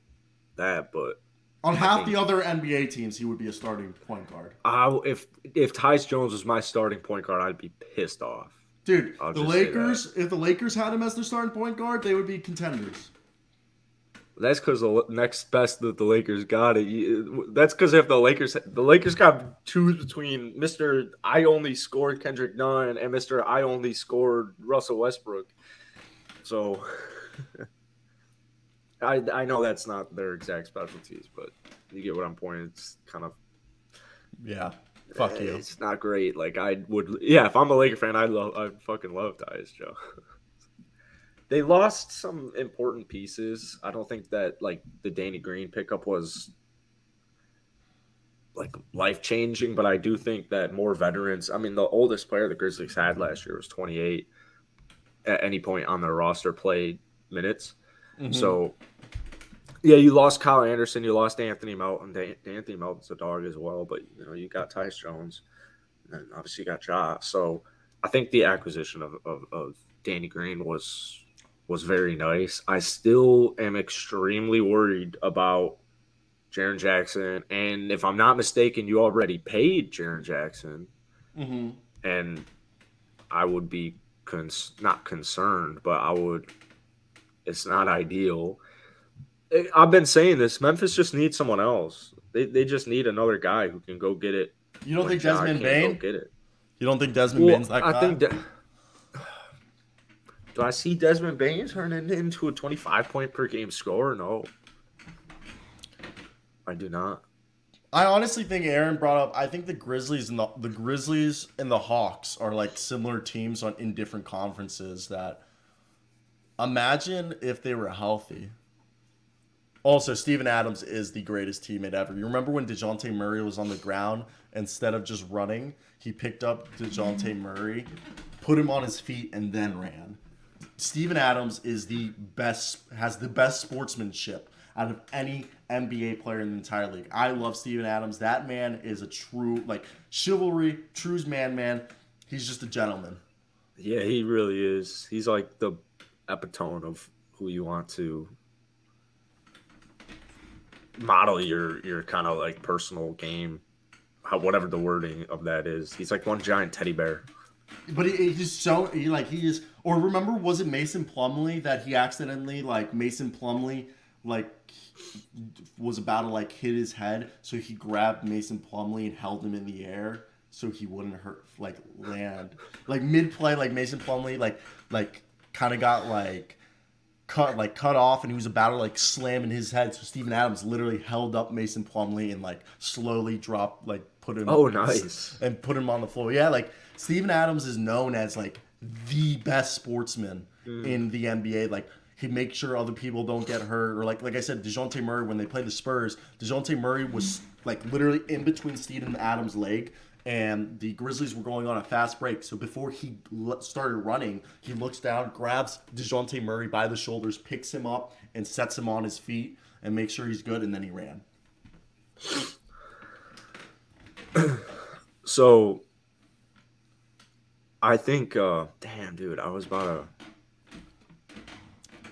that, but On half think- the other NBA teams, he would be a starting point guard. I, if if Tyus Jones was my starting point guard, I'd be pissed off. Dude, I'll the Lakers, if the Lakers had him as their starting point guard, they would be contenders. That's because the next best that the Lakers got it. That's because if the Lakers, the Lakers got two between Mister I only scored Kendrick Nunn and Mister I only scored Russell Westbrook. So, I I know that's not their exact specialties, but you get what I'm pointing. It's kind of yeah. Fuck you. It's not great. Like I would, yeah. If I'm a Laker fan, I love, I fucking love Tyus Joe. they lost some important pieces. I don't think that like the Danny Green pickup was like life changing, but I do think that more veterans. I mean, the oldest player the Grizzlies had last year was 28. At any point on their roster, played minutes. Mm-hmm. So yeah, you lost Kyle Anderson, you lost Anthony Melton. Anthony Melton's a dog as well, but you know you got Tyus Jones, and obviously you got Ja. So I think the acquisition of, of, of Danny Green was was very nice. I still am extremely worried about Jaren Jackson, and if I'm not mistaken, you already paid Jaren Jackson, mm-hmm. and I would be cons- not concerned, but I would. It's not ideal I've been saying this. Memphis just needs someone else. They, they just need another guy who can go get it. You don't think Desmond Bane? Get it. You don't think Desmond well, Bane's that guy? I think. De- Do I see Desmond Bane turning into a 25 point per game scorer? No. I do not. I honestly think Aaron brought up. I think the Grizzlies and the the Grizzlies and the Hawks are like similar teams on in different conferences. That imagine if they were healthy. Also, Steven Adams is the greatest teammate ever. You remember when DeJounte Murray was on the ground? Instead of just running, he picked up DeJounte Murray, put him on his feet, and then ran. Steven Adams is the best, has the best sportsmanship out of any NBA player in the entire league. I love Steven Adams. That man is a true, like, chivalry, true man, man. He's just a gentleman. Yeah, he really is. He's like the epitome of who you want to model your your kind of like personal game, how whatever the wording of that is. He's like one giant teddy bear. But he, he's so he like he is. Or remember, was it Mason Plumlee that he accidentally like Mason Plumlee like was about to like hit his head, so he grabbed Mason Plumlee and held him in the air so he wouldn't hurt like land like mid play like Mason Plumlee like like kind of got like cut like cut off and he was about to like slam in his head. So Steven Adams literally held up Mason Plumlee and like slowly dropped like put him Oh nice. And put him on the floor. Yeah, like Steven Adams is known as like the best sportsman mm. in the NBA. Like he makes sure other people don't get hurt. Or like like I said, DeJounte Murray when they played the Spurs, DeJounte Murray was like literally in between Steven Adams' leg and the Grizzlies were going on a fast break. So before he started running, he looks down, grabs DeJounte Murray by the shoulders, picks him up, and sets him on his feet and makes sure he's good, and then he ran. so I think, uh, damn, dude, I was about to.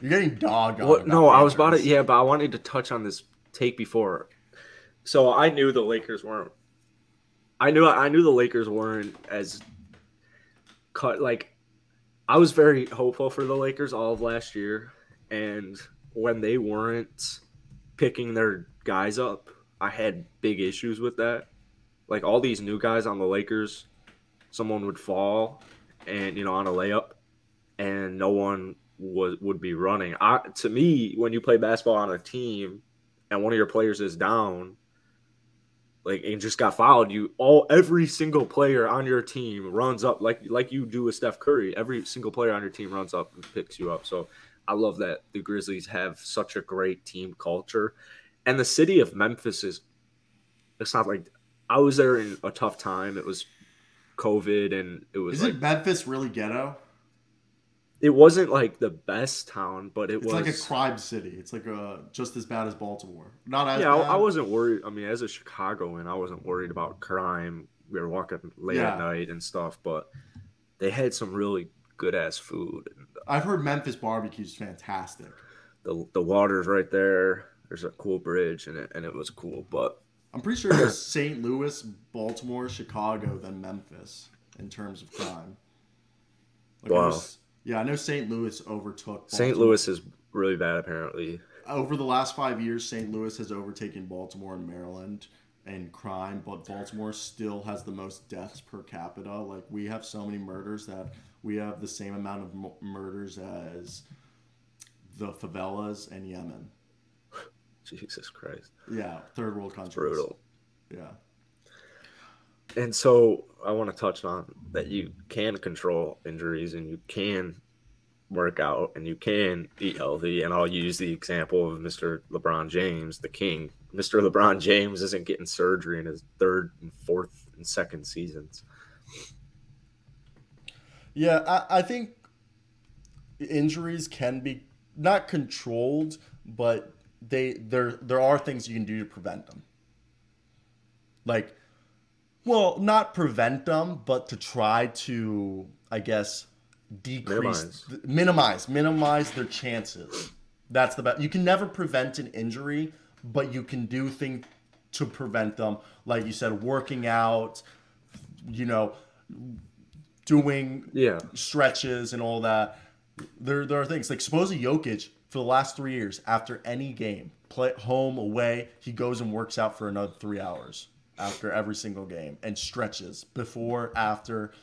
You're getting dog on. Well, no, I was about to. Yeah, but I wanted to touch on this take before. So I knew the Lakers weren't I knew I knew the Lakers weren't as cut like I was very hopeful for the Lakers all of last year and when they weren't picking their guys up, I had big issues with that. Like all these new guys on the Lakers, someone would fall and you know on a layup and no one would would be running. I to me when you play basketball on a team and one of your players is down, like and just got fouled, you all every single player on your team runs up like like you do with Steph Curry. Every single player on your team runs up and picks you up. So I love that the Grizzlies have such a great team culture. And the city of Memphis is it's not like I was there in a tough time. It was COVID and it was Is like, it Memphis really ghetto? It wasn't like the best town, but it it's was like a crime city. It's like a just as bad as Baltimore. Not as yeah. Bad. I, wasn't worried. I mean, as a Chicagoan, I wasn't worried about crime. We were walking late yeah. at night and stuff, but they had some really good ass food. I've heard Memphis barbecue is fantastic. The the water's right there. There's a cool bridge, and it and it was cool. But I'm pretty sure it's St. Louis, Baltimore, Chicago, then Memphis in terms of crime. Like wow. Yeah, I know St. Louis overtook. St. Louis is really bad, apparently. over the last five years, St. Louis has overtaken Baltimore and Maryland in crime, but Baltimore still has the most deaths per capita. Like we have so many murders that we have the same amount of m- murders as the favelas and Yemen. Jesus Christ. Yeah, third world countries. Brutal. Yeah. And so I want to touch on that you can control injuries and you can work out and you can eat healthy. And I'll use the example of Mr. LeBron James, the king. Mr. LeBron James isn't getting surgery in his third and fourth and second seasons. Yeah, I, I think injuries can be not controlled, but they there there are things you can do to prevent them. Like, well, not prevent them, but to try to, I guess, decrease, minimize, minimize, minimize their chances. That's the best. You can never prevent an injury, but you can do things to prevent them. Like you said, working out, you know, doing yeah stretches and all that. There, there are things like supposedly Jokic for the last three years, after any game, play home away, he goes and works out for another three hours after every single game and stretches before, after.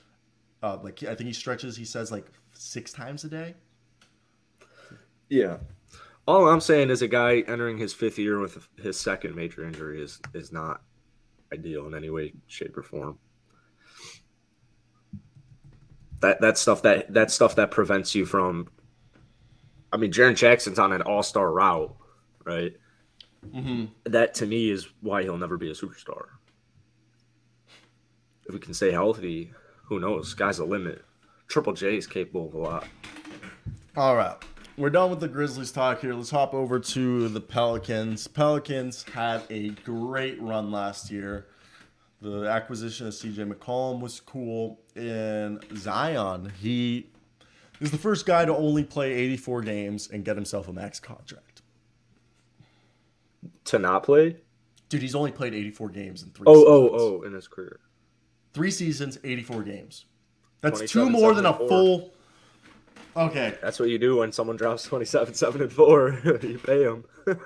Uh, like I think he stretches. He says like six times a day. Yeah, all I'm saying is a guy entering his fifth year with his second major injury is is not ideal in any way, shape, or form. That that stuff that that stuff that prevents you from. I mean, Jaren Jackson's on an all star route, right? Mm-hmm. That to me is why he'll never be a superstar. If we can stay healthy, who knows? Sky's the limit. Triple J is capable of a lot. All right we're done with the Grizzlies talk here. Let's hop over to the Pelicans. Pelicans had a great run last year. The acquisition of CJ McCollum was cool. And Zion, he is the first guy to only play 84 games and get himself a max contract. To not play? Dude, he's only played 84 games in three oh, oh seasons. Oh oh, oh, in his career. Three seasons, 84 games. That's two more than a full Okay. That's what you do when someone drops 27, 7, and 4. you pay them.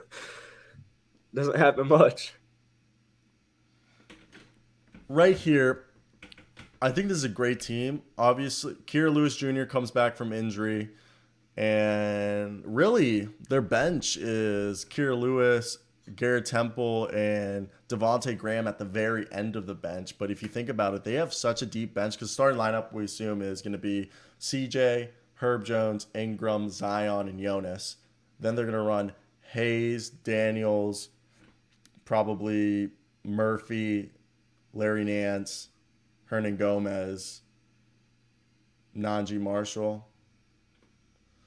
Doesn't happen much. Right here, I think this is a great team. Obviously, Kira Lewis Jr. comes back from injury. And really, their bench is Kira Lewis, Garrett Temple, and Devonte Graham at the very end of the bench. But if you think about it, they have such a deep bench because starting lineup we assume is going to be CJ, Herb Jones, Ingram, Zion, and Jonas. Then they're going to run Hayes, Daniels, probably Murphy, Larry Nance, Hernangomez, Naji Marshall.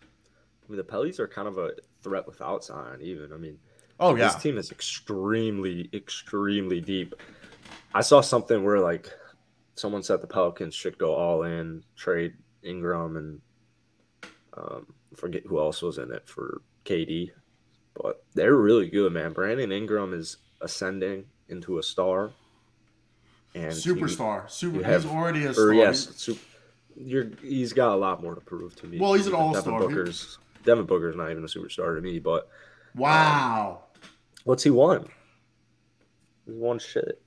I mean, the Pellies are kind of a threat without Zion, even. I mean, oh yeah, this team is extremely, extremely deep. I saw something where like someone said the Pelicans should go all in, trade Ingram and um, forget who else was in it for KD, but they're really good, man. Brandon Ingram is ascending into a star. And superstar, super. Have, he's already a star. Or yes, super, you're. He's got a lot more to prove to me. Well, he's an all star. Devin Booker's Devin Booker's not even a superstar to me, but wow, um, what's he won? He's won shit.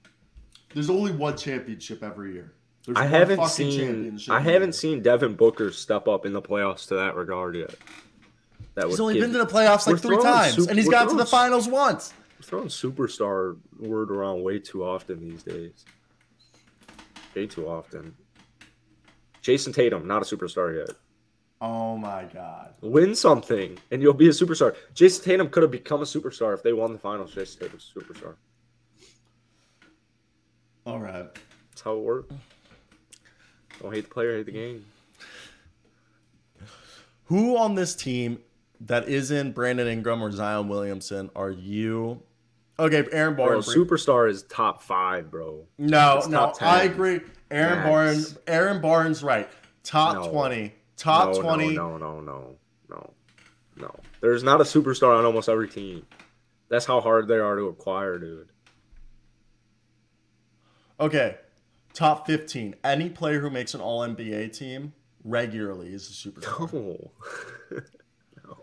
There's only one championship every year. There's I haven't seen I haven't seen Devin Booker step up in the playoffs to that regard yet. That he's only been to the playoffs like three times, super, and he's got to the finals once. We're throwing superstar word around way too often these days. Way too often. Jayson Tatum, not a superstar yet. Oh my god. Win something and you'll be a superstar. Jayson Tatum could have become a superstar if they won the finals. Jayson Tatum's a superstar. All right. That's how it works. Don't hate the player, hate the game. Who on this team that isn't Brandon Ingram or Zion Williamson are you? Okay, Aaron Barnes. Bro, superstar is top five, bro. No, it's no, I agree. Aaron. Barnes. Aaron Barnes, right? Top no. twenty. Top no, twenty. No, no, no, no, no. There's not a superstar on almost every team. That's how hard they are to acquire, dude. Okay, top 15. Any player who makes an all NBA team regularly is a superstar. No. no.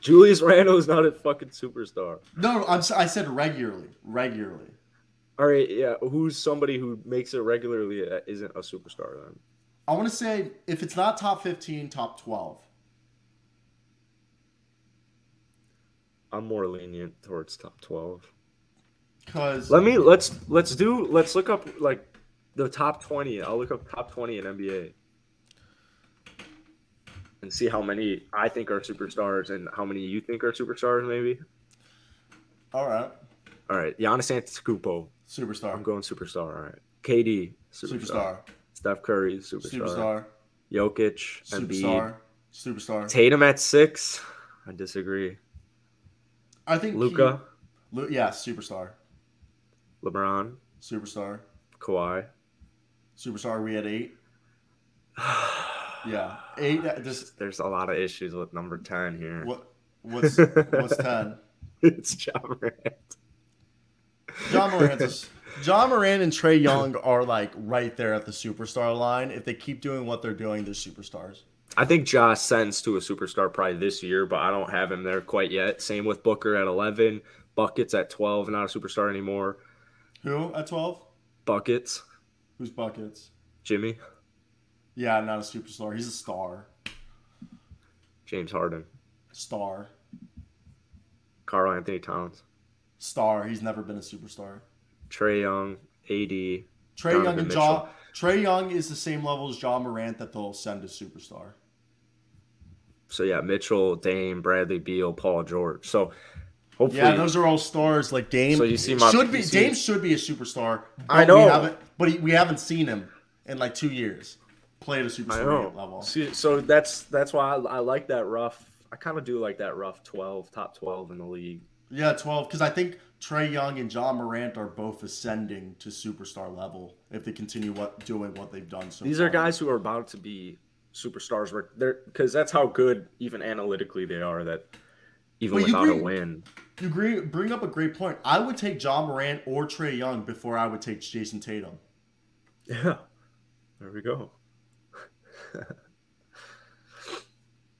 Julius Randle is not a fucking superstar. No, I'm, si said regularly. Regularly. All right, yeah. Who's somebody who makes it regularly that isn't a superstar then? I want to say if it's not top 15, top 12. I'm more lenient towards top 12. Cuz Let me let's let's do let's look up like the top 20. I'll look up top 20 in NBA. And see how many I think are superstars and how many you think are superstars maybe. All right. All right, Giannis Antetokounmpo. Superstar. I'm going superstar. All right. KD, superstar. Superstar. Steph Curry, superstar. Superstar. Jokic, Embiid. Superstar. Superstar. Tatum at six. I disagree. I think Luka, yeah, superstar. LeBron, Superstar. Kawhi. Superstar. We had eight. Yeah, eight. Just There's a lot of issues with number ten here. what? What's what's ten? it's John Morant. John Morant's. John Moran and Trae Young are like right there at the superstar line. If they keep doing what they're doing, they're superstars. I think Josh sends to a superstar probably this year, but I don't have him there quite yet. Same with Booker at 11, Buckets at 12, not a superstar anymore. Who at twelve? Buckets, Who's buckets? Jimmy, Yeah, not a superstar. He's a star. James Harden, Star. Karl-Anthony Towns, Star. He's never been a superstar. Trae Young, AD. Trae Young and Mitchell. John. Trae Young is the same level as John Morant that they'll send a superstar. So yeah, Mitchell, Dame, Bradley Beal, Paul George. So hopefully, Yeah, those are all stars. Like Dame. So you see my- should be see- Dame should be a superstar. I know. we haven't, but he, we haven't seen him in like two years play at a superstar level. See, so that's that's why I, I like that rough. I kind of do like that rough twelve, top twelve in the league. Yeah, twelve. Because I think Trae Young and John Morant are both ascending to superstar level if they continue what doing what they've done so. These far. are guys who are about to be superstars. Where they're because that's how good, even analytically, they are. That even Well, without a win, You agree, bring up a great point. I would take John Morant or Trae Young before I would take Jayson Tatum. yeah. There we go.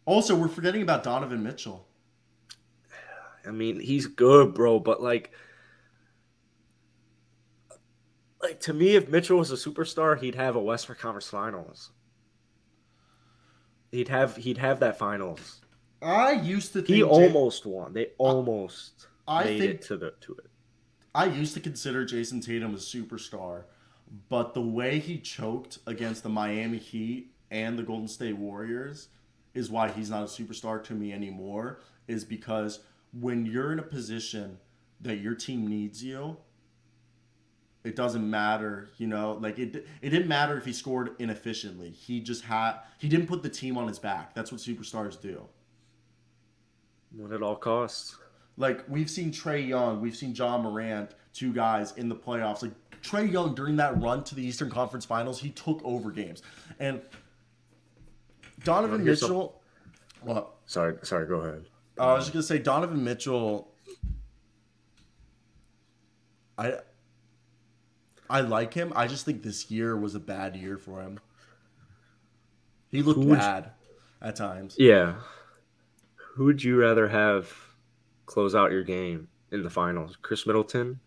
Also, we're forgetting about Donovan Mitchell. I mean, he's good, bro, but like, like to me, if Mitchell was a superstar, he'd have a Western Conference Finals. He'd have he'd have that finals. I used to think He almost won. They almost I made think it to the to it. I used to consider Jayson Tatum a superstar, but the way he choked against the Miami Heat and the Golden State Warriors is why he's not a superstar to me anymore. Is because when you're in a position that your team needs you, it doesn't matter, you know, like it it didn't matter if he scored inefficiently. He just had he didn't put the team on his back. That's what superstars do. Win at all costs. Like we've seen Trae Young, we've seen John Morant, two guys in the playoffs. Like Trae Young during that run to the Eastern Conference Finals, he took over games. And Donovan some- Mitchell, what? Sorry, sorry. Go ahead. I was just gonna say Donovan Mitchell. I I like him. I just think this year was a bad year for him. He looked Who would- bad at times. Yeah. Who would you rather have close out your game in the finals? Khris Middleton,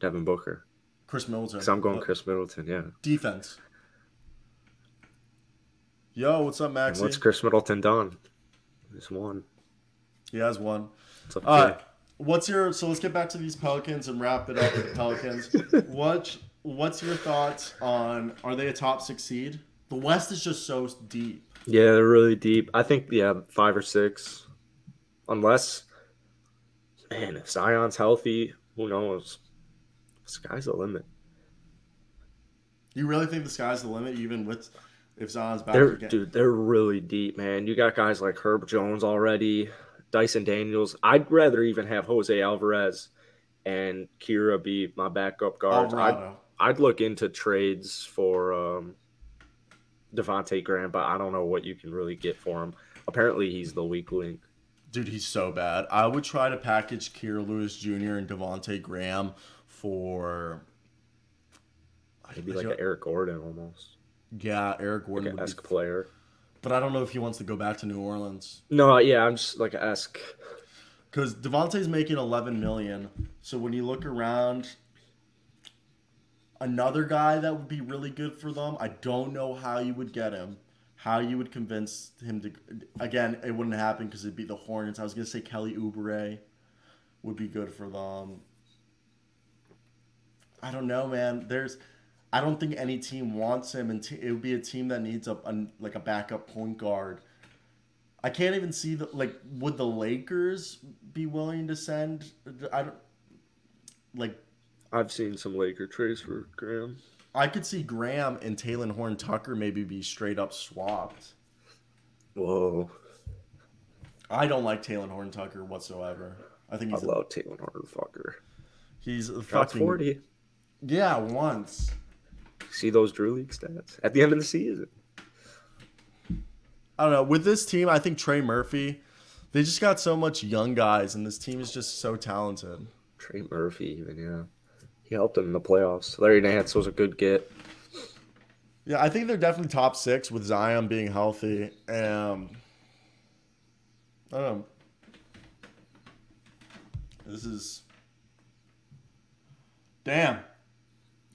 Devin Booker. Khris Middleton. Because I'm going Khris Middleton. Yeah. defense. Yo, what's up, Max? What's Khris Middleton done? He's won. He has one. All. What's your so let's get back to these Pelicans and wrap it up with the Pelicans. what what's your thoughts on are they a top six seed? The West is just so deep. Yeah, they're really deep. I think yeah, five or six, unless man, if Zion's healthy, who knows? Sky's the limit. You really think the sky's the limit, even with if Zion's back They're again? dude, they're really deep, man. You got guys like Herb Jones already, Dyson Daniels. I'd rather even have Jose Alvarado and Kira be my backup guards. I'd, I'd look into trades for um, Devontae Graham, but I don't know what you can really get for him. Apparently, he's the weak link. Dude, he's so bad. I would try to package Kira Lewis Jr. and Devontae Graham for Maybe like an Eric Gordon almost, yeah, Eric like Gordon an would esque be, player. But I don't know if he wants to go back to New Orleans No, yeah, I'm just like ask. because Devontae's making 11 million. So when you look around, another guy that would be really good for them. I don't know how you would get him. How you would convince him to? Again, it wouldn't happen because it'd be the Hornets. I was gonna say Kelly Oubre would be good for them. I don't know, man. There's, I don't think any team wants him, and t- it would be a team that needs a, a like a backup point guard. I can't even see the like. Would the Lakers be willing to send? I don't like. I've seen some Laker trades for Graham. I could see Graham and Talen Horton-Tucker maybe be straight up swapped. Whoa, I don't like Talen Horton-Tucker whatsoever. I think I he's a, love Taylor Horton fucker. he's a fucking forty. yeah once. See those Drew League stats at the end of the season. I don't know. With this team, I think Trey Murphy, they just got so much young guys, and this team is just so talented. Trey Murphy, even yeah, he helped them in the playoffs. Larry Nance was a good get. Yeah, I think they're definitely top six with Zion being healthy. Um, I don't know. This is. Damn.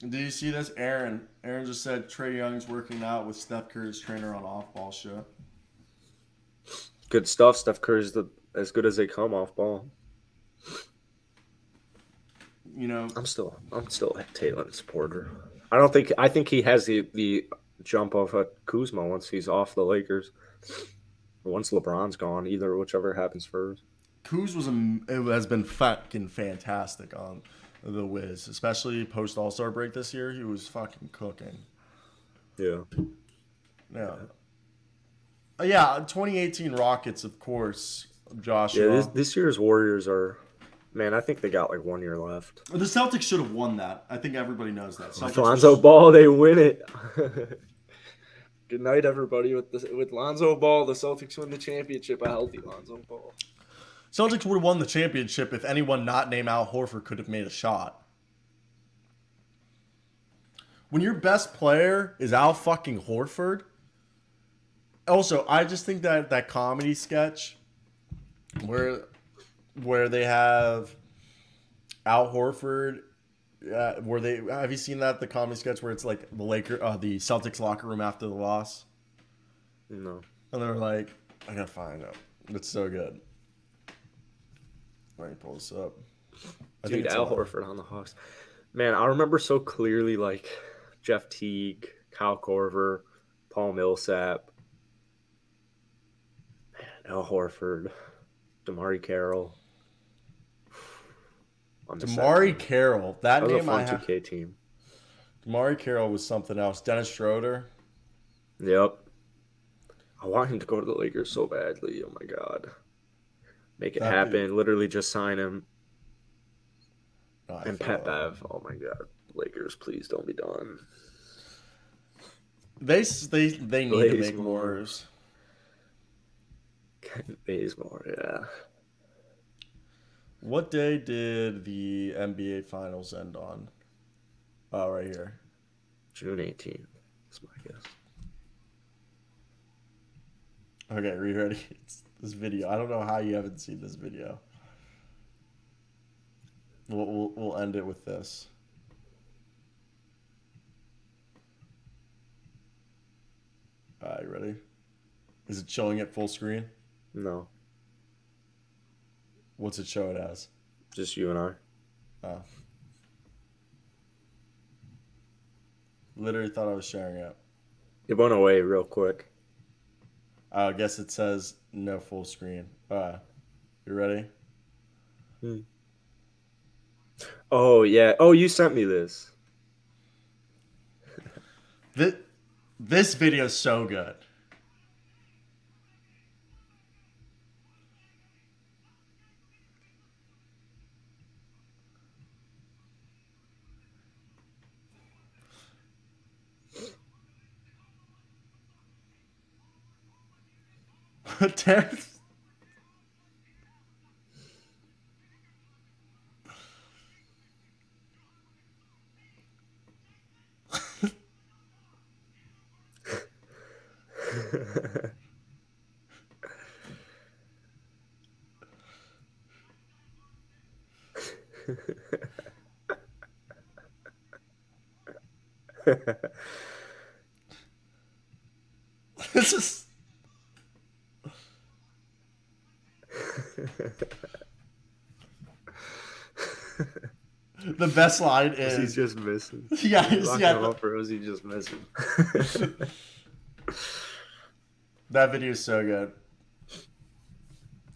Did you see this? Aaron. Aaron just said Trae Young's working out with Steph Curry's trainer on off ball shit. Good stuff. Steph Curry's the as good as they come off ball. You know, I'm still I'm still a Taylor supporter. I don't think I think he has the the jump of a Kuzma once he's off the Lakers. Once LeBron's gone, either whichever happens first. Kuz was a, it has been fucking fantastic on the Wiz, especially post All Star break this year. He was fucking cooking. Yeah. Yeah. Uh, yeah, 2018 Rockets, of course. Joshua. Yeah, this, this year's Warriors are man, I think they got like one year left. the Celtics should have won that. I think everybody knows that. With Celtics Lonzo was- Ball, they win it. Good night, everybody. With the, with Lonzo Ball, the Celtics win the championship. A healthy Lonzo Ball. Celtics would have won the championship if anyone not named Al Horford could have made a shot. When your best player is Al fucking Horford. Also, I just think that that comedy sketch where where they have Al Horford uh, where they have you seen that the comedy sketch where it's like the Laker uh, the Celtics locker room after the loss No. and they're like I gotta find it. It's so good. Let me pull this up. I Dude, Al Horford on the Hawks. Man, I remember so clearly like Jeff Teague, Kyle Korver, Paul Millsap, man, Al Horford, DeMarre Carroll. I DeMarre. Carroll. That That was a name I fun have. 2K team. DeMarre Carroll was something else. Dennis Schroeder. Yep. I want him to go to the Lakers so badly. Oh my god. Make it That'd be- happen. Literally just sign him. No, And Pat. Bev. Oh my god. Lakers, please don't be done. They they they need to Blaze make more. moves. Bazemore, yeah. What day did the NBA Finals end on? Oh, right here. June 18th. That's my guess. Okay, are you ready? It's this video. I don't know how you haven't seen this video. We'll, we'll, we'll end it with this. All right, ready? Is it showing it full screen? No, What's it show it as? just you and I. Oh. Literally thought I was sharing it. It went away real quick. I guess it says no full screen. Uh, you ready? Oh, yeah. Oh, you sent me this. This, this video is so good. Terrence- this is the best line Is he's just missing? yeah, Locking him yeah. up, or is he just missing? That video is so good.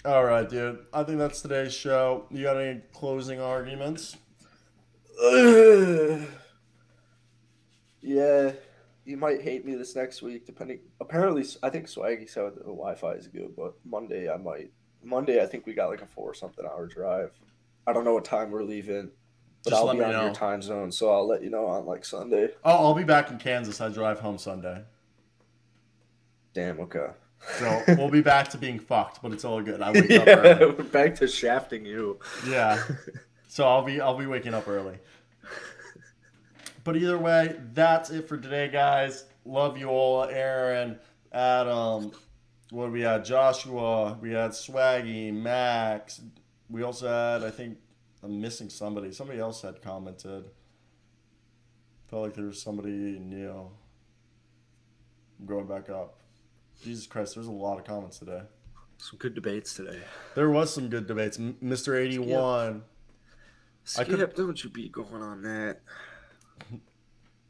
All right, dude. I think that's today's show. You got any closing arguments? yeah, you might hate me this next week, depending. Apparently, I think Swaggy said the Wi-Fi is good, but Monday I might. Monday I think we got like a four something hour drive. I don't know what time we're leaving, but Just I'll let be me on know. your time zone, so I'll let you know on like Sunday. Oh, I'll be back in Kansas. I drive home Sunday. Damn. Okay. So we'll be back to being fucked, but it's all good. I wake up early. we're back to shafting you. Yeah. So I'll be I'll be waking up early. But either way, that's it for today, guys. Love you all, Aaron, Adam. What we had? Joshua. We had Swaggy, Max. We also had, I think, I'm missing somebody. Somebody else had commented. Felt like there was somebody new. I'm going back up. Jesus Christ, there's a lot of comments today. Some good debates today. There was some good debates. M- Mr. 81. I could- Skip, don't you be going on that.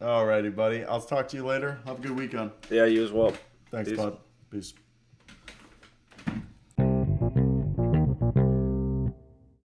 Alrighty, buddy. I'll talk to you later. Have a good weekend. Yeah, you as well. Thanks, Peace. bud. Peace.